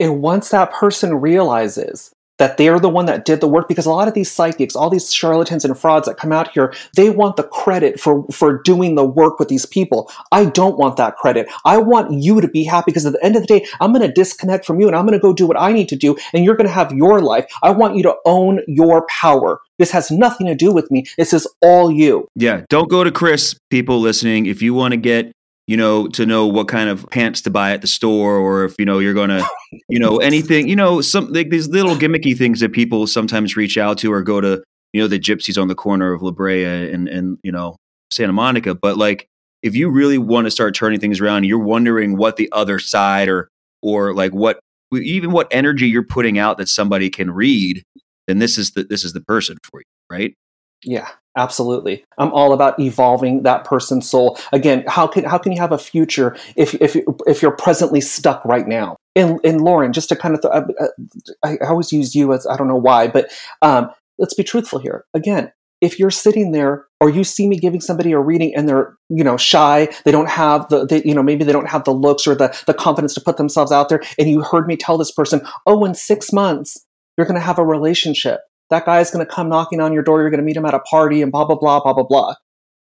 And once that person realizes that they're the one that did the work because a lot of these psychics all these charlatans and frauds that come out here they want the credit for for doing the work with these people. I don't want that credit. I want you to be happy because at the end of the day i'm going to disconnect from you and i'm going to go do what i need to do and you're going to have your life. I want you to own your power. This has nothing to do with me. This is all you. Yeah don't go to chris people listening. If you want to get you know, to know what kind of pants to buy at the store, or if you know you're gonna, you know, anything, you know, some like these little gimmicky things that people sometimes reach out to, or go to, you know, the gypsies on the corner of La Brea and and you know Santa Monica. But like, if you really want to start turning things around, you're wondering what the other side, or or like what even what energy you're putting out that somebody can read, then this is the this is the person for you, right? Yeah, absolutely. I'm all about evolving that person's soul. Again, how can how can you have a future if if if you're presently stuck right now? And and Lauren, just to kind of, th- uh, uh, I, I always use you as I don't know why, but um, let's be truthful here. Again, if you're sitting there or you see me giving somebody a reading and they're you know shy they don't have the they, you know maybe they don't have the looks or the the confidence to put themselves out there and you heard me tell this person oh in six months you're going to have a relationship that guy is going to come knocking on your door. You're going to meet him at a party and blah, blah, blah, blah, blah, blah.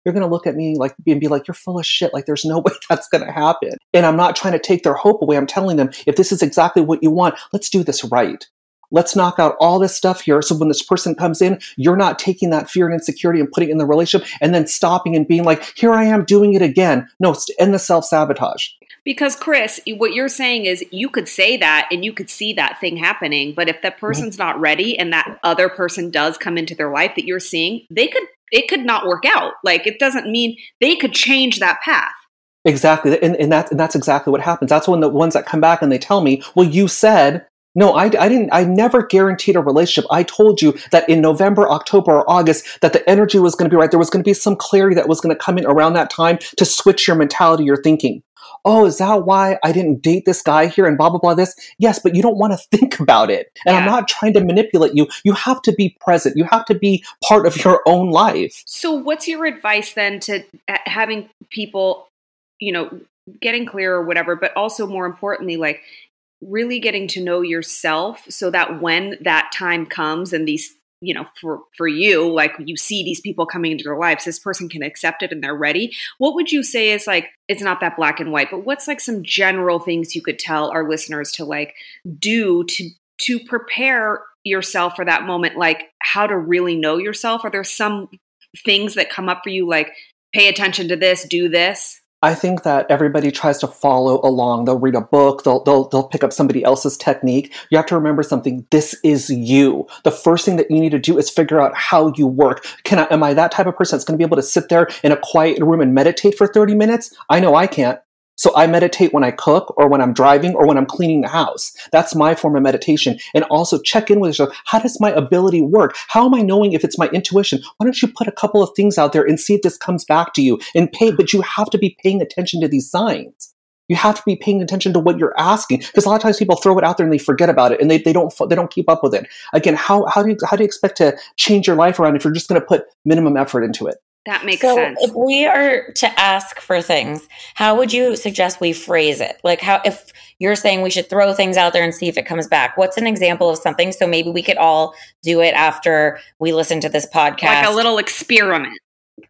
You're going to look at me like and be like, you're full of shit. Like there's no way that's going to happen. And I'm not trying to take their hope away. I'm telling them, if this is exactly what you want, let's do this right. Let's knock out all this stuff here. So when this person comes in, you're not taking that fear and insecurity and putting it in the relationship and then stopping and being like, here I am doing it again. No, end the self sabotage. Because Chris, what you're saying is you could say that and you could see that thing happening, but if that mm-hmm. person's mm-hmm. not ready and that other person does come into their life that you're seeing, they could it could not work out. Like it doesn't mean they could change that path. Exactly, and, and that's and that's exactly what happens. That's when the ones that come back and they tell me, "Well, you said no, I, I didn't. I never guaranteed a relationship. I told you that in November, October, or August, that the energy was going to be right. There was going to be some clarity that was going to come in around that time to switch your mentality, your thinking oh, is that why I didn't date this guy here and blah, blah, blah, this? Yes, but you don't want to think about it. And yeah. I'm not trying to manipulate you. You have to be present. You have to be part of your own life. So, what's your advice then to uh, having people, you know, getting clear or whatever, but also more importantly, like, really getting to know yourself so that when that time comes and these you know for for you like you see these people coming into their lives this person can accept it and they're ready. What would you say is like it's not that black and white but what's like some general things you could tell our listeners to like do to to prepare yourself for that moment? Like how to really know yourself? Are there some things that come up for you like pay attention to this do this I think that everybody tries to follow along. They'll read a book, they'll, they'll, they'll pick up somebody else's technique. You have to remember something. This is you. The first thing that you need to do is figure out how you work. Can I, am I that type of person that's going to be able to sit there in a quiet room and meditate for 30 minutes? I know I can't. So I meditate when I cook or when I'm driving or when I'm cleaning the house. That's my form of meditation. And also check in with yourself. How does my ability work? How am I knowing if it's my intuition? Why don't you put a couple of things out there and see if this comes back to you and pay, but you have to be paying attention to these signs. You have to be paying attention to what you're asking because a lot of times people throw it out there and they forget about it and they, they don't they don't keep up with it. Again, how, how do you how do you expect to change your life around if you're just going to put minimum effort into it? That makes sense. so sense. If we are to ask for things, how would you suggest we phrase it? Like how if you're saying we should throw things out there and see if it comes back. What's an example of something so maybe we could all do it after we listen to this podcast? Like a little experiment.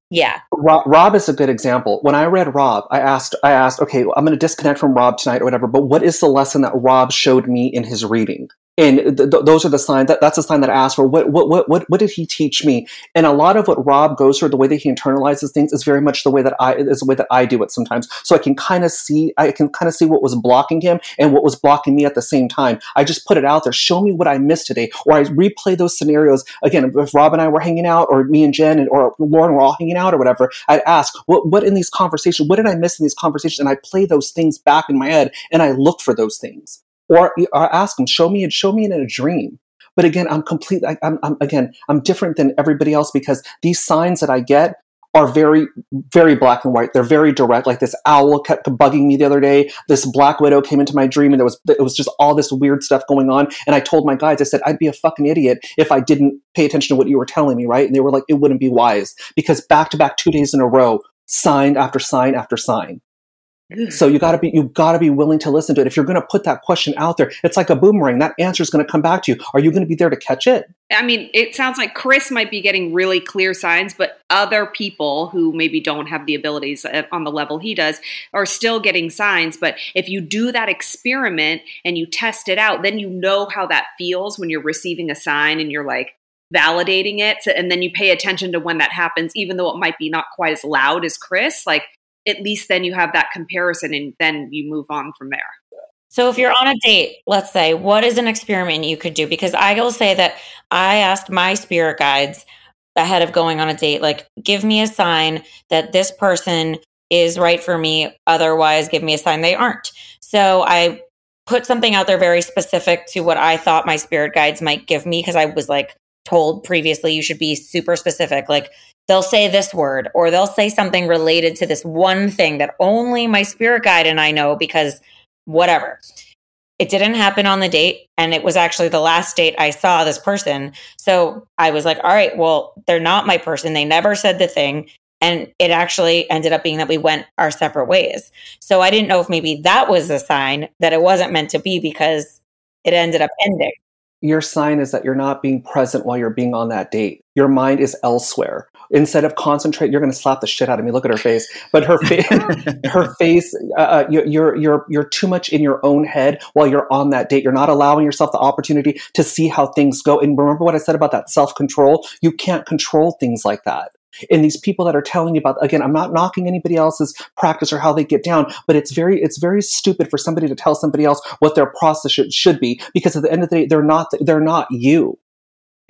Yeah. Rob, Rob, is a good example. When I read Rob, I asked I asked, okay, I'm going to disconnect from Rob tonight or whatever, but what is the lesson that Rob showed me in his reading? And th- th- those are the signs that that's a sign that I asked for. What, what, what, what, what did he teach me? And a lot of what Rob goes through, the way that he internalizes things is very much the way that I, is the way that I do it sometimes. So I can kind of see, I can kind of see what was blocking him and what was blocking me at the same time. I just put it out there. Show me what I missed today. Or I replay those scenarios. Again, if Rob and I were hanging out or me and Jen and, or Lauren were all hanging out or whatever, I'd ask, what, what in these conversations, what did I miss in these conversations? And I play those things back in my head and I look for those things or, or ask them, show me, it, show me in a dream. But again, I'm complete. I, I'm, I'm again, I'm different than everybody else because these signs that I get are very, very black and white. They're very direct. Like this owl kept bugging me the other day. This black widow came into my dream, and there was it was just all this weird stuff going on. And I told my guys, I said, I'd be a fucking idiot if I didn't pay attention to what you were telling me, right? And they were like, it wouldn't be wise because back to back two days in a row, sign after sign after sign. So you got to be you got to be willing to listen to it. If you're to put that question out there, it's like a boomerang. That answer is to come back to you. Are you to be there to catch it? I mean, it sounds like Chris might be getting really clear signs, but other people who maybe don't have the abilities on the level he does are still getting signs. But if you do that experiment and you test it out, then you know how that feels when you're receiving a sign and you're like, validating it and then you pay attention to when that happens even though it might be not quite as loud as chris like at least then you have that comparison and then you move on from there. So if you're on a date, let's say, what is an experiment you could do? Because I will say that I asked my spirit guides ahead of going on a date, like, give me a sign that this person is right for me. Otherwise, give me a sign they aren't. So I put something out there very specific to what I thought my spirit guides might give me because I was like told previously you should be super specific. Like, they'll say this word or they'll say something related to this one thing that only my spirit guide and I know because whatever. It didn't happen on the date. And it was actually the last date I saw this person. So I was like, all right, well, they're not my person. They never said the thing. And it actually ended up being that we went our separate ways. So I didn't know if maybe that was a sign that it wasn't meant to be because it ended up ending your sign is that you're not being present while you're being on that date. Your mind is elsewhere instead of concentrate, you're going to slap the shit out of me. Look at her face. But her face, her face, uh, uh you're you're you're too much in your own head while you're on that date. You're not allowing yourself the opportunity to see how things go. And remember what I said about that self control. You can't control things like that. And these people that are telling you about again, I'm not knocking anybody else's practice or how they get down, but it's very it's very stupid for somebody to tell somebody else what their process should, should be because at the end of the day, they're not they're not you.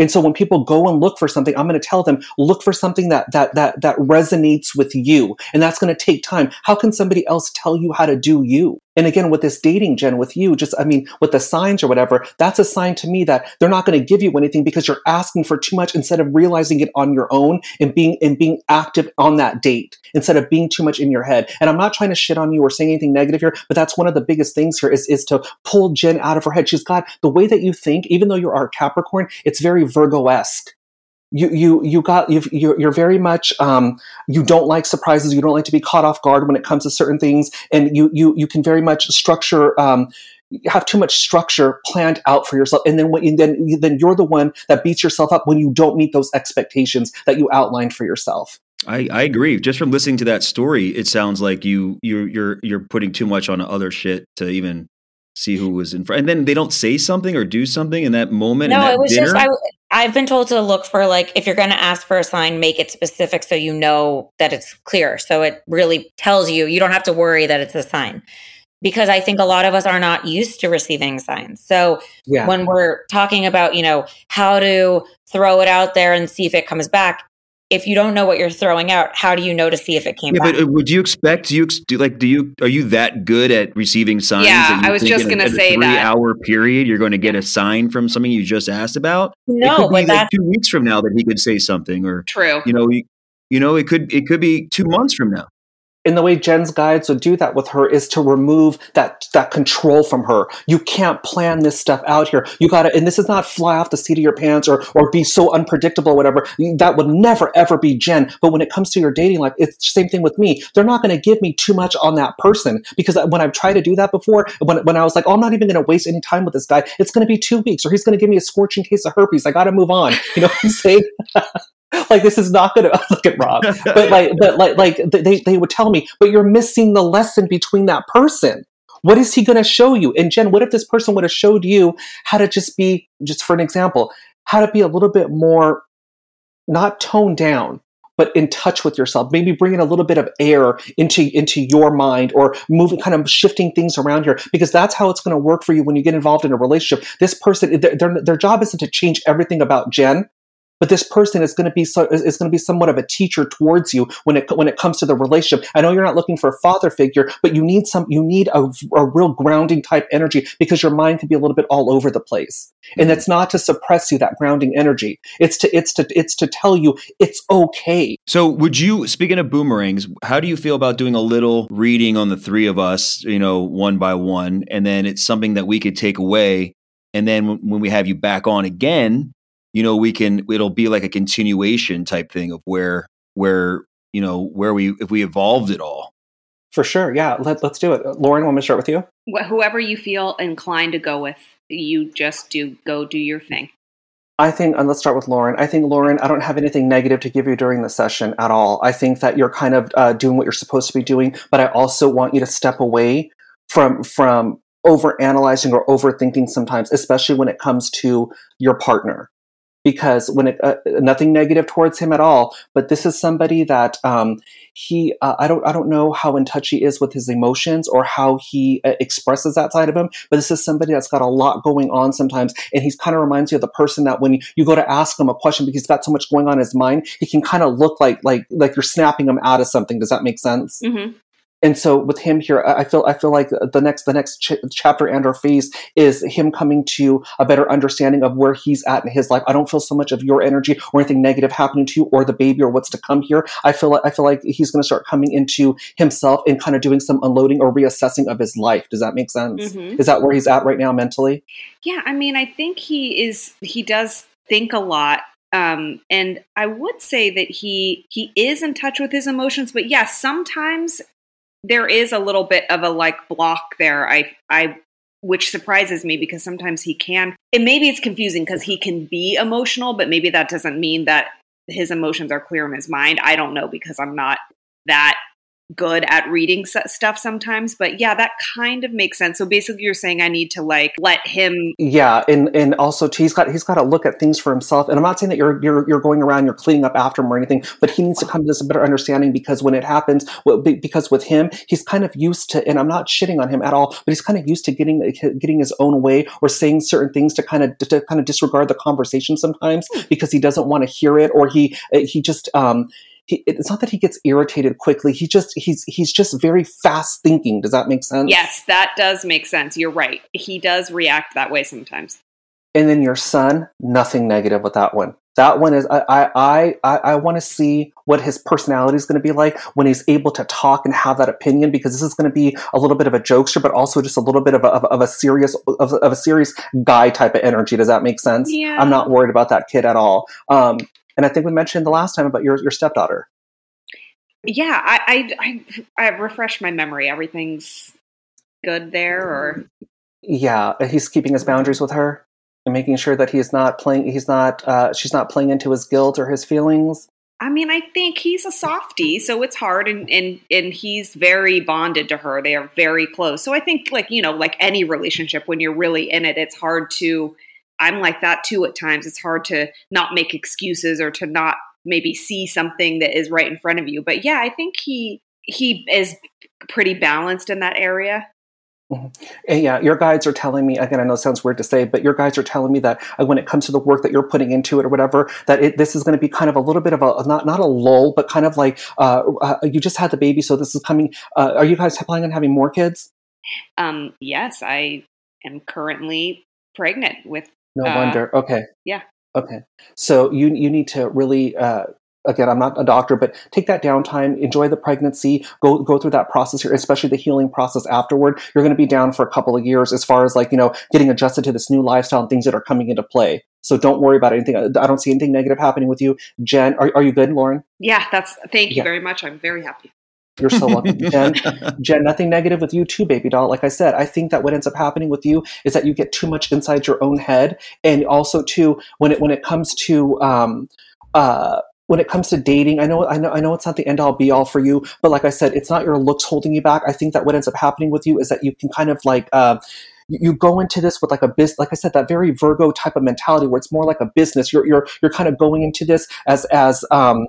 And so when people go and look for something, I'm going to tell them, look for something that, that, that, that resonates with you. And that's going to take time. How can somebody else tell you how to do you? And again, with this dating, Jen, with you, just, I mean, with the signs or whatever, that's a sign to me that they're not going to give you anything because you're asking for too much instead of realizing it on your own and being, and being active on that date instead of being too much in your head. And I'm not trying to shit on you or saying anything negative here, but that's one of the biggest things here is, is to pull Jen out of her head. She's got the way that you think, even though you're our Capricorn, it's very Virgo-esque you you you got you you're, you're very much um, you don't like surprises you don't like to be caught off guard when it comes to certain things and you you you can very much structure um, have too much structure planned out for yourself and then when then then you're the one that beats yourself up when you don't meet those expectations that you outlined for yourself I, I agree. Just from listening to that story, it sounds like you you you're you're putting too much on other shit to even see who was in front. And then they don't say something or do something in that moment. No, it was dinner? just I. I've been told to look for like if you're going to ask for a sign, make it specific so you know that it's clear. So it really tells you you don't have to worry that it's a sign. Because I think a lot of us are not used to receiving signs. So yeah. when we're talking about, you know, how to throw it out there and see if it comes back, if you don't know what you're throwing out, how do you know to see if it came yeah, back? But uh, would you expect? Do you do like? Do you are you that good at receiving signs? Yeah, I was just going to say three that. hour period, you're going to get a sign from something you just asked about. No, it could be like two weeks from now that he could say something, or true. You know, you, you know, it could it could be two months from now and the way Jen's guides would do that with her is to remove that that control from her. You can't plan this stuff out here. You gotta, and this is not fly off the seat of your pants or or be so unpredictable, or whatever. That would never ever be Jen. But when it comes to your dating life, it's the same thing with me. They're not going to give me too much on that person because when I've tried to do that before, when when I was like, oh, I'm not even going to waste any time with this guy. It's going to be two weeks, or he's going to give me a scorching case of herpes. I got to move on. You know what I'm saying? like this is not to look at Rob, but like, but like, like they they would tell me, but you're missing the lesson between that person. What is he to show you? And Jen, what if this person would have showed you how to just be, just for an example, how to be a little bit more, not toned down, but in touch with yourself. Maybe bringing a little bit of air into into your mind, or moving, kind of shifting things around here, because that's how it's going to work for you when you get involved in a relationship. This person, their, their, their job isn't to change everything about Jen but this person is going to be so is, going to be somewhat of a teacher towards you when it when it comes to the relationship. I know you're not looking for a father figure, but you need some you need a, a real grounding type energy because your mind can be a little bit all over the place. And Mm-hmm. it's not to suppress you that grounding energy. It's to it's to it's to tell you it's okay. So, would you, speaking of boomerangs, how do you feel about doing a little reading on the three of us, you know, one by one, and then it's something that we could take away, and then when, when we have you back on again, you know, we can, it'll be like a continuation type thing of where, where, you know, where we, if we evolved it all. For sure. Yeah, let, let's do it. Lauren, want me to start with you? Wh- Whoever you feel inclined to go with, you just do go do your thing. I think, and let's start with Lauren. I think, Lauren, I don't have anything negative to give you during the session at all. I think that you're kind of uh, doing what you're supposed to be doing, but I also want you to step away from from over analyzing or overthinking sometimes, especially when it comes to your partner. Because when it uh, nothing negative towards him at all, but this is somebody that um, he uh, I don't I don't know how in touch he is with his emotions or how he uh, expresses that side of him, but this is somebody that's got a lot going on sometimes, and he's kind of reminds you of the person that when you go to ask him a question because he's got so much going on in his mind, he can kind of look like like like you're snapping him out of something. Does that make sense? Mm-hmm. And so with him here i feel i feel like the next the next ch- chapter and or phase is him coming to a better understanding of where he's at in his life i don't feel so much of your energy or anything negative happening to you or the baby or what's to come here i feel like i feel like he's going to start coming into himself and kind of doing some unloading or reassessing of his life does that make sense Mhm. is that where he's at right now mentally Yeah, I mean, I think he is. He does think a lot, um, and I would say that he he is in touch with his emotions. But yeah, sometimes there is a little bit of a like block there. I I which surprises me because sometimes he can. And maybe it's confusing because he can be emotional, but maybe that doesn't mean that his emotions are clear in his mind. I don't know because I'm not that good at reading stuff sometimes but yeah that kind of makes sense so basically you're saying i need to like let him Yeah, and and also too, he's got he's got to look at things for himself. And I'm not saying that you're you're you're going around, you're cleaning up after him or anything, but he needs to come to this better understanding because when it happens, well, because with him, he's kind of used to, and I'm not shitting on him at all, but he's kind of used to getting getting his own way or saying certain things to kind of to kind of disregard the conversation sometimes because he doesn't want to hear it or he he just um. He, it's not that he gets irritated quickly. He just he's he's just very fast thinking. Does that make sense? yes that does make sense you're right he does react that way sometimes and then your son, nothing negative with that one. That one is I I I I want to see what his personality is going to be like when he's able to talk and have that opinion because this is going to be a little bit of a jokester, but also just a little bit of a, of, of a serious of, of a serious guy type of energy. Does that make sense? Yeah. I'm not worried about that kid at all. Um, and I think we mentioned the last time about your your stepdaughter. yeah i i i, I refreshed my memory everything's good there or Yeah, he's keeping his boundaries with her and making sure that he's not playing. He's not. Uh, she's not playing into his guilt or his feelings. I mean, I think he's a softie, so it's hard, and and and he's very bonded to her. They are very close. So I think, like you know, like any relationship, when you're really in it, it's hard to. I'm like that too at times. It's hard to not make excuses or to not maybe see something that is right in front of you. But yeah, I think he he is pretty balanced in that area. And yeah, your guides are telling me again. I know it sounds weird to say, but your guides are telling me that uh, when it comes to the work that you're putting into it or whatever, that it, this is going to be kind of a little bit of a not not a lull, but kind of like uh, uh, you just had the baby, so this is coming. Uh, are you guys planning on having more kids? Um, yes, I am currently pregnant with. No Uh, wonder. Okay. yeah. Okay. So you you need to really. Uh, Again, I'm not a doctor, but take that downtime, enjoy the pregnancy, go go through that process here, especially the healing process afterward. You're going to be down for a couple of years as far as like you know getting adjusted to this new lifestyle and things that are coming into play. So don't worry about anything. I don't see anything negative happening with you, Jen. Are, are you good, Lauren? Yeah, that's. Thank you Yeah. very much. I'm very happy. You're so welcome, Jen. Jen, nothing negative with you too, baby doll. Like I said, I think that what ends up happening with you is that you get too much inside your own head, and also too when it when it comes to um, uh, when it comes to dating, I know I know I know it's not the end all be all for you, but like I said, it's not your looks holding you back. I think that what ends up happening with you is that you can kind of like. Uh, you you go into this with like a business, like I said, that very Virgo type of mentality where it's more like a business. You're you're you're kind of going into this as as um,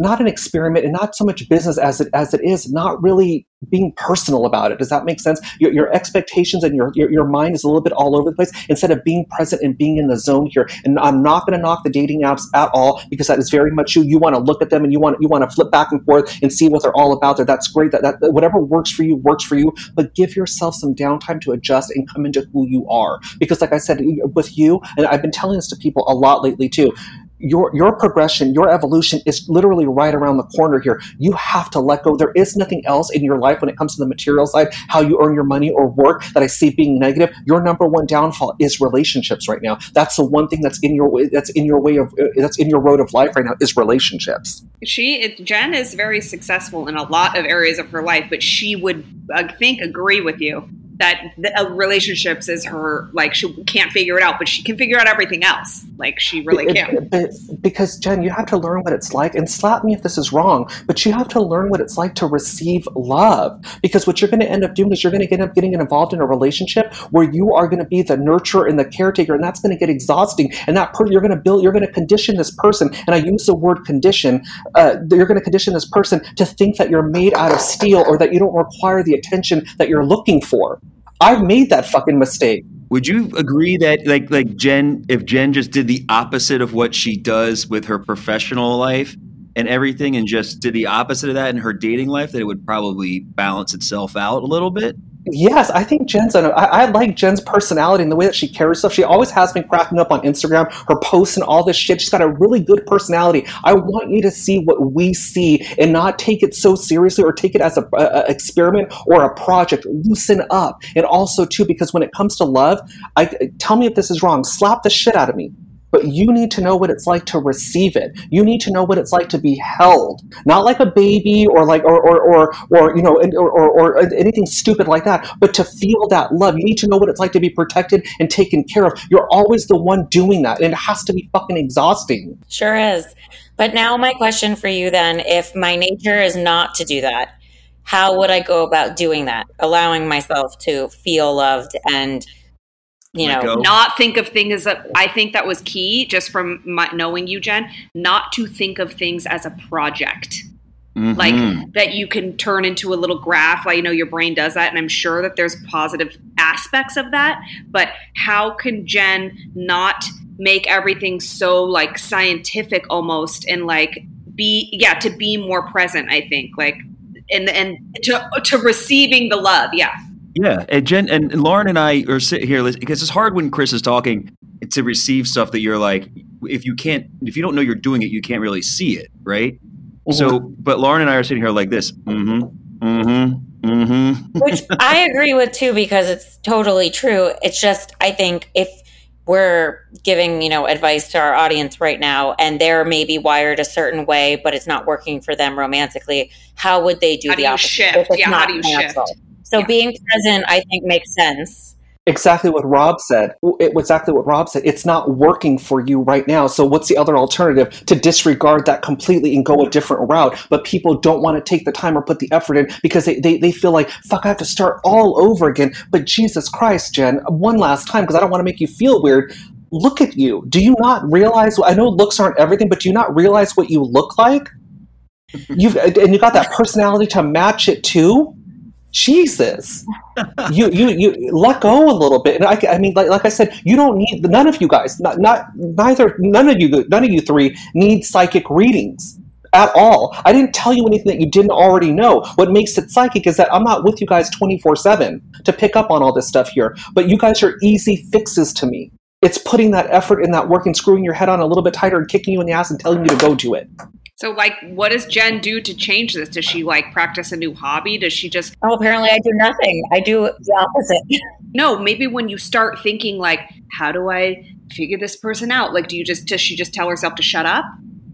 not an experiment and not so much business as it as it is not really being personal about it. Does that make sense? Your, your expectations and your, your, your mind is a little bit all over the place instead of being present and being in the zone here. And I'm not going to knock the dating apps at all because that is very much you. You want to look at them and you want you want to flip back and forth and see what they're all about. There, that's great. That, that whatever works for you works for you. But give yourself some downtime to adjust and come into who you are. Because, like I said, with you, and I've been telling this to people a lot lately too your your progression, your evolution is literally right around the corner here. You have to let go. There is nothing else in your life when it comes to the material side, how you earn your money or work that I see being negative. Your number one downfall is relationships right now. That's the one thing that's in your way. That's in your way of uh, that's in your road of life right now is relationships. She Jen is very successful in a lot of areas of her life, but she would I think agree with you that the, relationships is her like she can't figure it out, but she can figure out everything else. Like she really can. because Jen, you have to learn what it's like, and slap me if this is wrong, but you have to learn what it's like to receive love. Because what you're going to end up doing is you're going to end up getting involved in a relationship where you are going to be the nurturer and the caretaker, and that's going to get exhausting. And that per- you're going to build, you're going to condition this person, and I use the word condition. Uh, you're going to condition this person to think that you're made out of steel or that you don't require the attention that you're looking for. I've made that fucking mistake. Would you agree that like like Jen if Jen just did the opposite of what she does with her professional life and everything and just did the opposite of that in her dating life that it would probably balance itself out a little bit? Yes, I think Jen's. I, I like Jen's personality and the way that she carries stuff. She always has been cracking up on Instagram, her posts and all this shit. She's got a really good personality. I want you to see what we see and not take it so seriously or take it as a, a experiment or a project. Loosen up, and also too, because when it comes to love, I tell me if this is wrong. Slap the shit out of me but you need to know what it's like to receive it. You need to know what it's like to be held, not like a baby or like or or or, or you know or, or, or anything stupid like that, but to feel that love. You need to know what it's like to be protected and taken care of. You're always the one doing that, and it has to be fucking exhausting. Sure is. But now my question for you then, if my nature is not to do that, how would I go about doing that? Allowing myself to feel loved and you know not think of things as a i think that was key just from my, knowing you jen not to think of things as a project. Mm-hmm. like that you can turn into a little graph. Like you know your brain does that and i'm sure that there's positive aspects of that but how can jen not make everything so like scientific almost and like be yeah to be more present i think like and and to to receiving the love yeah yeah, and Jen and Lauren and I are sitting here because it's hard when Chris is talking to receive stuff that you're like, if you can't, if you don't know you're doing it, you can't really see it, right? Mm-hmm. So, but Lauren and I are sitting here like this, mm-hmm, mm-hmm, mm-hmm. which I agree with too because it's totally true. It's just I think if we're giving you know advice to our audience right now and they're maybe wired a certain way but it's not working for them romantically how would they do how the do opposite shift yeah how do you shift so yeah. being present, I think, makes sense. Exactly what Rob said. It, exactly what Rob said. It's not working for you right now. So what's the other alternative? To disregard that completely and go a different route. But people don't want to take the time or put the effort in because they, they, they feel like, fuck, I have to start all over again. But Jesus Christ, Jen, one last time, because I don't want to make you feel weird. Look at you. Do you not realize? I know looks aren't everything, but do you not realize what you look like? You've and you got that personality to match it too. Jesus, you you you let go a little bit. And I, I mean, like, like I said, you don't need none of you guys, not, not neither none of you none of you three need psychic readings at all. I didn't tell you anything that you didn't already know. What makes it psychic is that I'm not with you guys 24 seven to pick up on all this stuff here. But you guys are easy fixes to me. It's putting that effort in that work and screwing your head on a little bit tighter and kicking you in the ass and telling you to go do it. So, like, what does Jen do to change this? Does she like practice a new hobby? Does she just? Oh, apparently I do nothing. I do the opposite. no, maybe when you start thinking like, how do I figure this person out? Like, do you just does she just tell herself to shut up?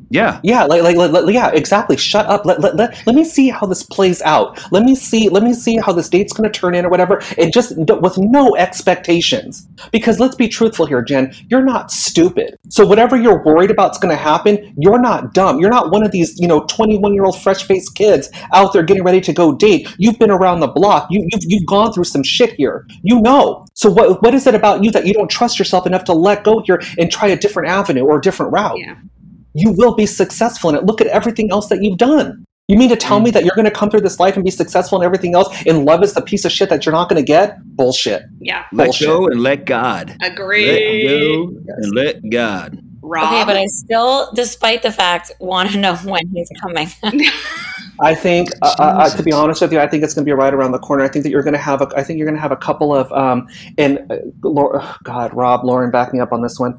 Yeah. Yeah, like, like, like, yeah, exactly. Shut up. Let, let, let, let me see how this plays out. Let me see, let me see how this date's going to turn in or whatever. And just with no expectations. Because let's be truthful here, Jen. You're not stupid. So whatever you're worried about is going to happen, you're not dumb. You're not one of these, you know, 21 year old fresh faced kids out there getting ready to go date. You've been around the block. You, you've, you've gone through some shit here. You know. So what, what is it about you that you don't trust yourself enough to let go here and try a different avenue or a different route? Yeah you will be successful in it. Look at everything else that you've done. You mean to tell me that you're going to come through this life and be successful in everything else, and love is the piece of shit that you're not going to get? Bullshit. Yeah. Let Bullshit. go and let God. Agree. Let go and let God. Rob. Okay, but I still, despite the fact, want to know when he's coming. I think, uh, uh, to be honest with you, I think it's going to be right around the corner. I think that you're going to have, a, I think you're going to have a couple of, um, and uh, Laura, oh, God, Rob, Lauren, back me up on this one.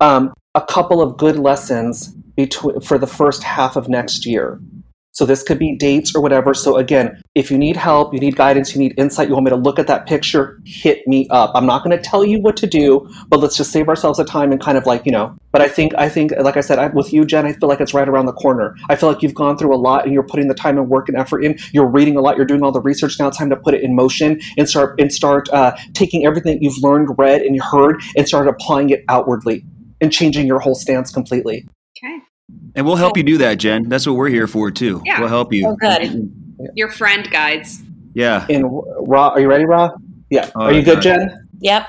Um, a couple of good lessons between for the first half of next year. So this could be dates or whatever. So again, if you need help, you need guidance, you need insight, you want me to look at that picture, hit me up. I'm not going to tell you what to do, but let's just save ourselves the time and kind of like, you know, but I think, I think, like I said, I, with you, Jen, I feel like it's right around the corner. I feel like you've gone through a lot and you're putting the time and work and effort in. You're reading a lot. You're doing all the research. Now it's time to put it in motion and start, and start uh, taking everything that you've learned, read, and heard and start applying it outwardly and changing your whole stance completely. okay. And we'll help you do that, Jen. That's what we're here for too. Yeah. We'll help you. Oh, good. Mm-hmm. Your friend guides. Yeah. And Rob, are you ready, Rob? Yeah. Oh, are you good, God. Jen? Yep.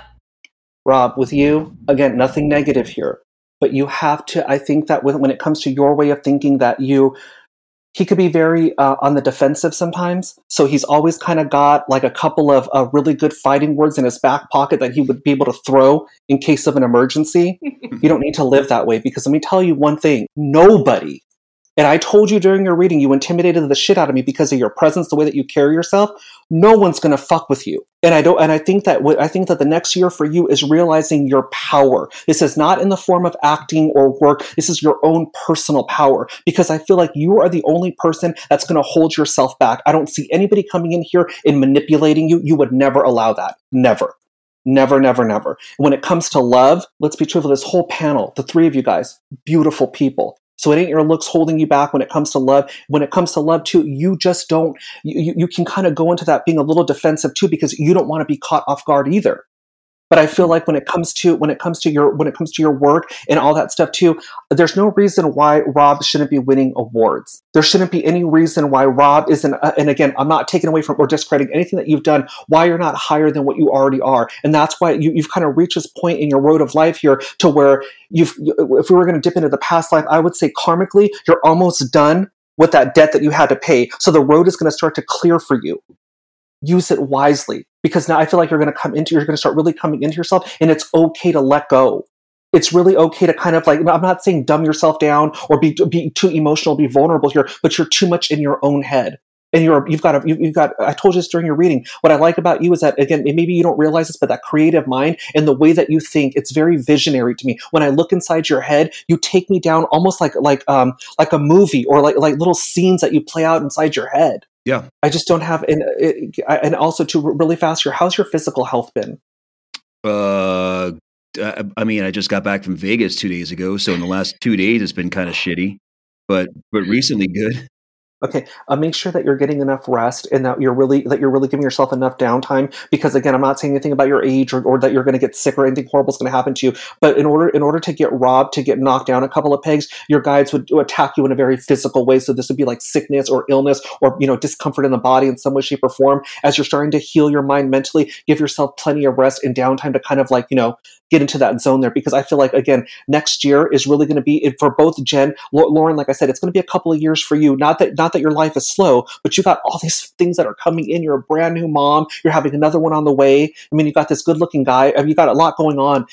Rob, with you, again, nothing negative here, but you have to, I think that with, when it comes to your way of thinking, that you, he could be very uh, on the defensive sometimes. So he's always kind of got like a couple of uh, really good fighting words in his back pocket that he would be able to throw in case of an emergency. you don't need to live that way because let me tell you one thing nobody, and I told you during your reading, you intimidated the shit out of me because of your presence, the way that you carry yourself. No one's gonna fuck with you, and I don't. And I think that what I think that the next year for you is realizing your power. This is not in the form of acting or work. This is your own personal power because I feel like you are the only person that's gonna hold yourself back. I don't see anybody coming in here and manipulating you. You would never allow that. Never. Never, never, never. When it comes to love, let's be truthful. This whole panel, the three of you guys, beautiful people. So it ain't your looks holding you back when it comes to love. When it comes to love too, you just don't. You, you- can kind of go into that being a little defensive too because you don't want to be caught off guard either. But I feel like when it comes to when it comes to your when it comes to your work and all that stuff too, there's no reason why Rob shouldn't be winning awards. There shouldn't be any reason why Rob isn't. Uh, and again, I'm not taking away from or discrediting anything that you've done. Why you're not higher than what you already are, and that's why you, you've kind of reached this point in your road of life here to where you've. If we were going to dip into the past life, I would say karmically, you're almost done with that debt that you had to pay. So the road is going to start to clear for you use it wisely because now I feel like you're going to come into you're going to start really coming into yourself and it's okay to let go. It's really okay to kind of like I'm not saying dumb yourself down or be be too emotional, be vulnerable here, but you're too much in your own head. And you're you've got a, you- you've got I told you this during your reading. What I like about you is that again maybe you don't realize this, but that creative mind and the way that you think it's very visionary to me. When I look inside your head, you take me down almost like like um like a movie or like like little scenes that you play out inside your head. Yeah. I just don't have, and it, and also to really fast, your how's your physical health been? Uh, I I mean, I just got back from Vegas two days ago, so in the last two days, it's been kind of shitty, but but recently good. Okay, uh, make sure that you're getting enough rest and that you're really that you're really giving yourself enough downtime. Because again, I'm not saying anything about your age or, or that you're going to get sick or anything horrible is going to happen to you. But in order in order to get robbed, to get knocked down a couple of pegs, your guides would attack you in a very physical way. So this would be like sickness or illness or you know discomfort in the body in some way, shape, or form. As you're starting to heal your mind mentally, give yourself plenty of rest and downtime to kind of like you know get into that zone there. Because I feel like again, next year is really going to be for both Jen, Lauren. Like I said, it's going to be a couple of years for you. Not that not that your life is slow, but you got all these things that are coming in. You're a brand new mom. You're having another one on the way. I mean, you got this good looking guy. I mean, you got a lot going on.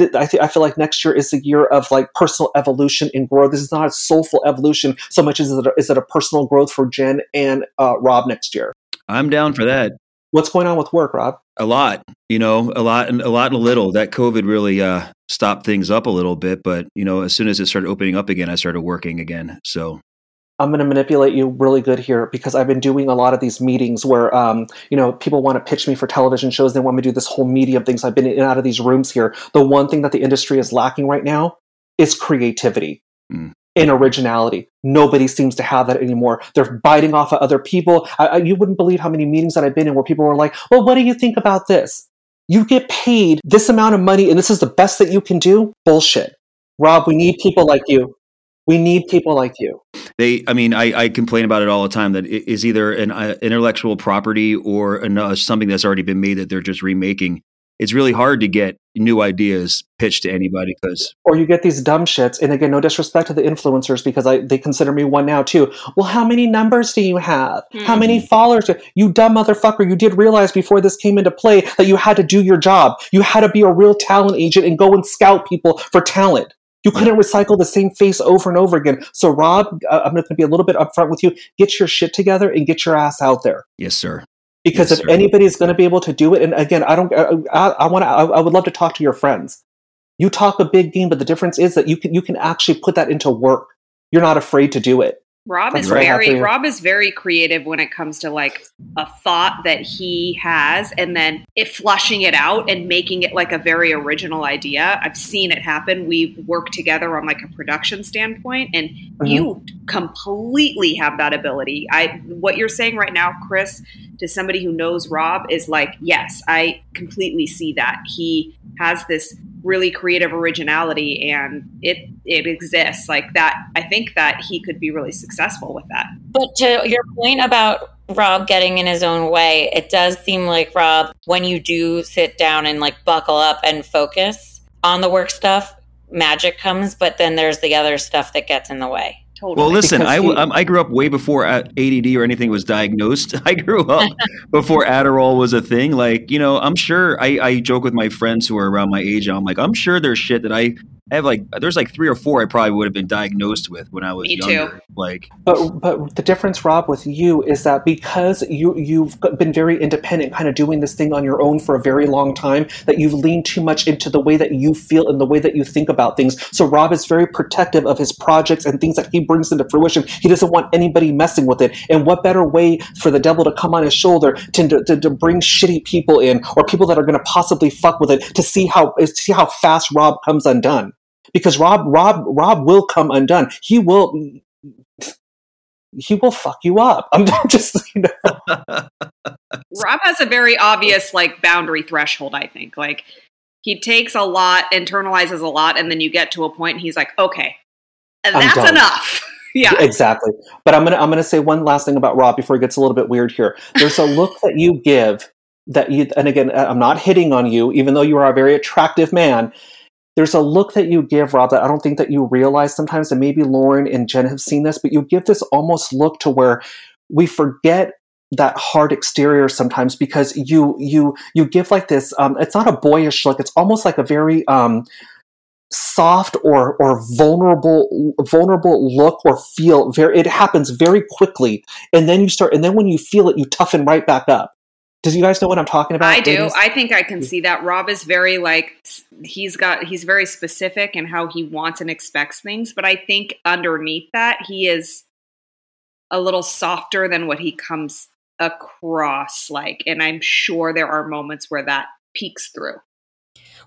I, th- I feel like next year is the year of like personal evolution and growth. This is not a soulful evolution so much as it a, is it a personal growth for Jen and uh, Rob next year. I'm down for that. What's going on with work, Rob? A lot, you know, a lot and a lot and a little. That COVID really uh, stopped things up a little bit, but you know, as soon as it started opening up again, I started working again. So I'm going to manipulate you really good here because I've been doing a lot of these meetings where, um, you know, people want to pitch me for television shows. They want me to do this whole medium things. I've been in and out of these rooms here. The one thing that the industry is lacking right now is creativity Mm. and originality. Nobody seems to have that anymore. They're biting off of other people. I, I, you wouldn't believe how many meetings that I've been in where people were like, well, what do you think about this? You get paid this amount of money and this is the best that you can do? Bullshit. Rob, we need people like you. We need people like you. they, I mean, I, I complain about it all the time that it is either an uh, intellectual property or an, uh, something that's already been made that they're just remaking. it's really hard to get new ideas pitched to anybody because or you get these dumb shits and again no disrespect to the influencers because I, they consider me one now too well how many numbers do you have how many Hmm. followers do- you dumb motherfucker you did realize before this came into play that you had to do your job you had to be a real talent agent and go and scout people for talent you couldn't recycle the same face over and over again. So rob uh, i'm going to be a little bit upfront with you. Get your shit together and get your ass out there. Yes sir. Because Yes, if sir. anybody's going to be able to do it and again i don't uh, i, I want to I, I would love to talk to your friends. You talk a big game but the difference is that you can you can actually put that into work. You're not afraid to do it Rob is have very. Rob is very creative when it comes to like a thought that he has and then it flushing it out and making it like a very original idea. I've seen it happen. We work together on like a production standpoint and Mm-hmm. you completely have that ability. I what you're saying right now, Chris, to somebody who knows Rob is like, yes, I completely see that. He has this really creative originality and it it exists like that i think that he could be really successful with that But to your point about Rob getting in his own way, it does seem like Rob, when you do sit down and like buckle up and focus on the work stuff, magic comes, but then there's the other stuff that gets in the way. Totally Well, listen, I, he- um, I grew up way before ADD or anything was diagnosed. I grew up before Adderall was a thing. Like, you know, I'm sure I, I joke with my friends who are around my age. And I'm like, I'm sure there's shit that I have like, there's like three or four I probably would have been diagnosed with when I was Me too. Like, but but the difference rob with you is that because you you've been very independent kind of doing this thing on your own for a very long time that you've leaned too much into the way that you feel and the way that you think about things. So rob is very protective of his projects and things that he brings into fruition. He doesn't want anybody messing with it. And what better way for the devil to come on his shoulder to, to, to bring shitty people in or people that are going to possibly fuck with it to see how to see how fast rob comes undone because rob rob rob will come undone he will he will fuck you up. I'm just, you know, rob has a very obvious like boundary threshold i think like he takes a lot internalizes a lot and then you get to a point and he's like okay and that's enough yeah exactly. But I'm gonna I'm gonna say one last thing about Rob before it gets a little bit weird here. There's a look that you give that you, and again, I'm not hitting on you, even though you are a very attractive man. There's a look that you give, Rob, that I don't think that you realize sometimes, and maybe Lauren and Jen have seen this, but you give this almost look to where we forget that hard exterior sometimes because you you you give like this um it's not a boyish look it's almost like a very um soft or or vulnerable vulnerable look or feel very it happens very quickly. And then you start and then when you feel it you toughen right back up does you guys know what i'm talking about I do. ladies? I think I can see that. Rob is very like he's got he's very specific in how he wants and expects things, but I think underneath that he is a little softer than what he comes across like and I'm sure there are moments where that peeks through.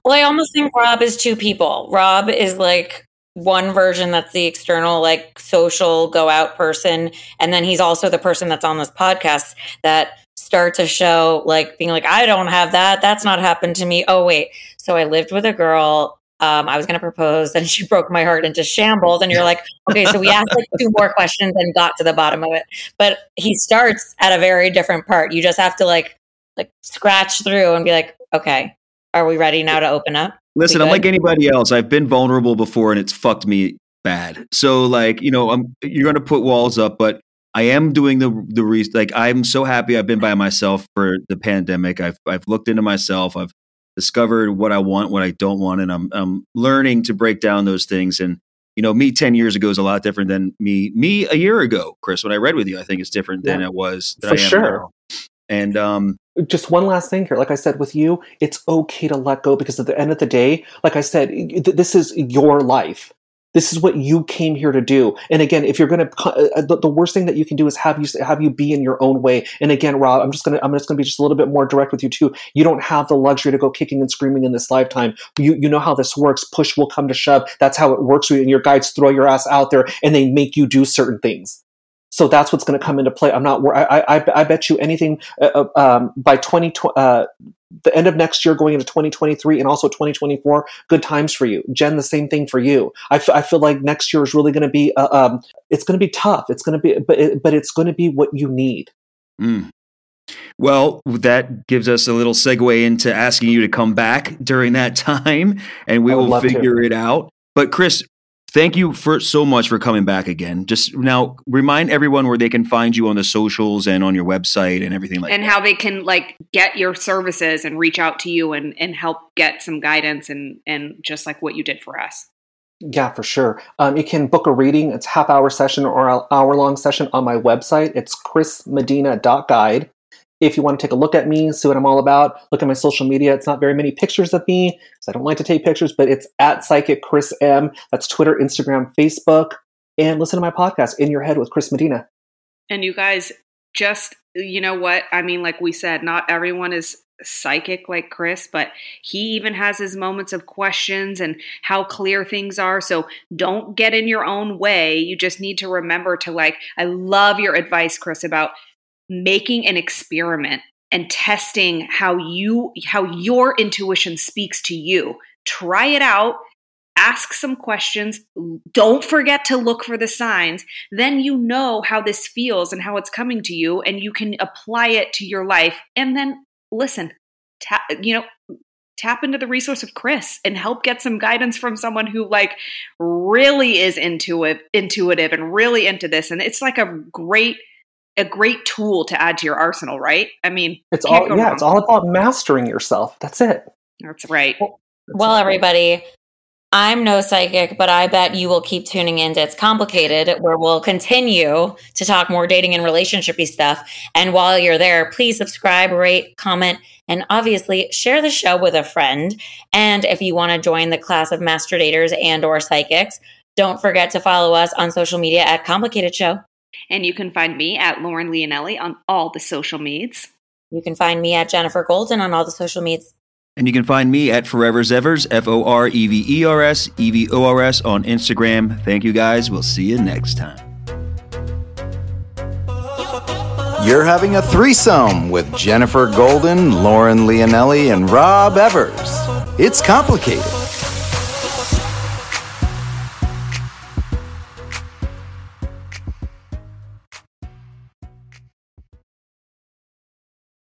Well, I almost think Rob is two people. Rob is like one version that's the external, like social go out person. And then he's also the person that's on this podcast that starts a show like being like, I don't have that. That's not happened to me. Oh, wait. So I lived with a girl. Um, I was going to propose, and she broke my heart into shambles. And you're like, okay, so we asked like two more questions and got to the bottom of it. But he starts at a very different part. You just have to like, like scratch through and be like, okay, are we ready now to open up? Listen, I'm like anybody else. I've been vulnerable before and it's fucked me bad. So like, you know, I'm you're going to put walls up, but I am doing the the re- like I'm so happy I've been by myself for the pandemic. I've I've looked into myself. I've discovered what I want, what I don't want and I'm I'm learning to break down those things and you know, me 10 years ago is a lot different than me me a year ago, Chris. When I read with you, I think it's different than it was For I am sure. now. And um just one last thing here like i said with you it's okay to let go because at the end of the day like i said th- this is your life this is what you came here to do. And again if you're going to the, the worst thing that you can do is have you have you be in your own way. And again rob i'm just going to i'm just going to be just a little bit more direct with you too. You don't have the luxury to go kicking and screaming in this lifetime. You you know how this works. Push will come to shove. That's how it works and your guides throw your ass out there and they make you do certain things. So that's what's going to come into play. I'm not. I I, I bet you anything uh, uh, um, by 20 uh, the end of next year, going into 2023, and also 2024. Good times for you, Jen. The same thing for you. I, f- I feel like next year is really going to be. Uh, um, it's going to be tough. It's going to be, but it, but it's going to be what you need. Mm. Well, that gives us a little segue into asking you to come back during that time, and we will figure to. it out. But Chris, thank you for so much for coming back again. Just now, remind everyone where they can find you on the socials and on your website and everything like and that. how they can like get your services and reach out to you and and help get some guidance and and just like what you did for us. Yeah, for sure. Um, you can book a reading. It's half hour session or hour long session on my website. It's chrismedina.guide. If you want to take a look at me, see what I'm all about, look at my social media. It's not very many pictures of me because I don't like to take pictures, but it's at Psychic Chris M. That's Twitter, Instagram, Facebook. And listen to my podcast, In Your Head with Chris Medina. And you guys, just, you know what? I mean, like we said, not everyone is psychic like Chris, but he even has his moments of questions and how clear things are. So don't get in your own way. You just need to remember to like, I love your advice, Chris, about making an experiment and testing how you how your intuition speaks to you. Try it out ask some questions. Don't forget to look for the signs. Then you know how this feels and how it's coming to you, and you can apply it to your life. And then listen, tap, you know, tap into the resource of Chris and help get some guidance from someone who like really is intuitive, intuitive and really into this. And it's like a great a great tool to add to your arsenal, right? I mean, it's all yeah, wrong. it's all about mastering yourself. That's it. That's right. Well, well everybody, I'm no psychic, but I bet you will keep tuning into It's Complicated, where we'll continue to talk more dating and relationshipy stuff. And while you're there, please subscribe, rate, comment, and obviously share the show with a friend. And if you want to join the class of master daters and or psychics, don't forget to follow us on social media at Complicated Show. And you can find me at Lauren Leonelli on all the social medias. You can find me at Jenifer Golden on all the social medias. And you can find me at Forever's Evers, F O R E V E R S, E V O R S on Instagram. Thank you guys. We'll see you next time. You're having a threesome with Jenifer Golden, Lauren Leonelli, and Rob Evers. It's complicated.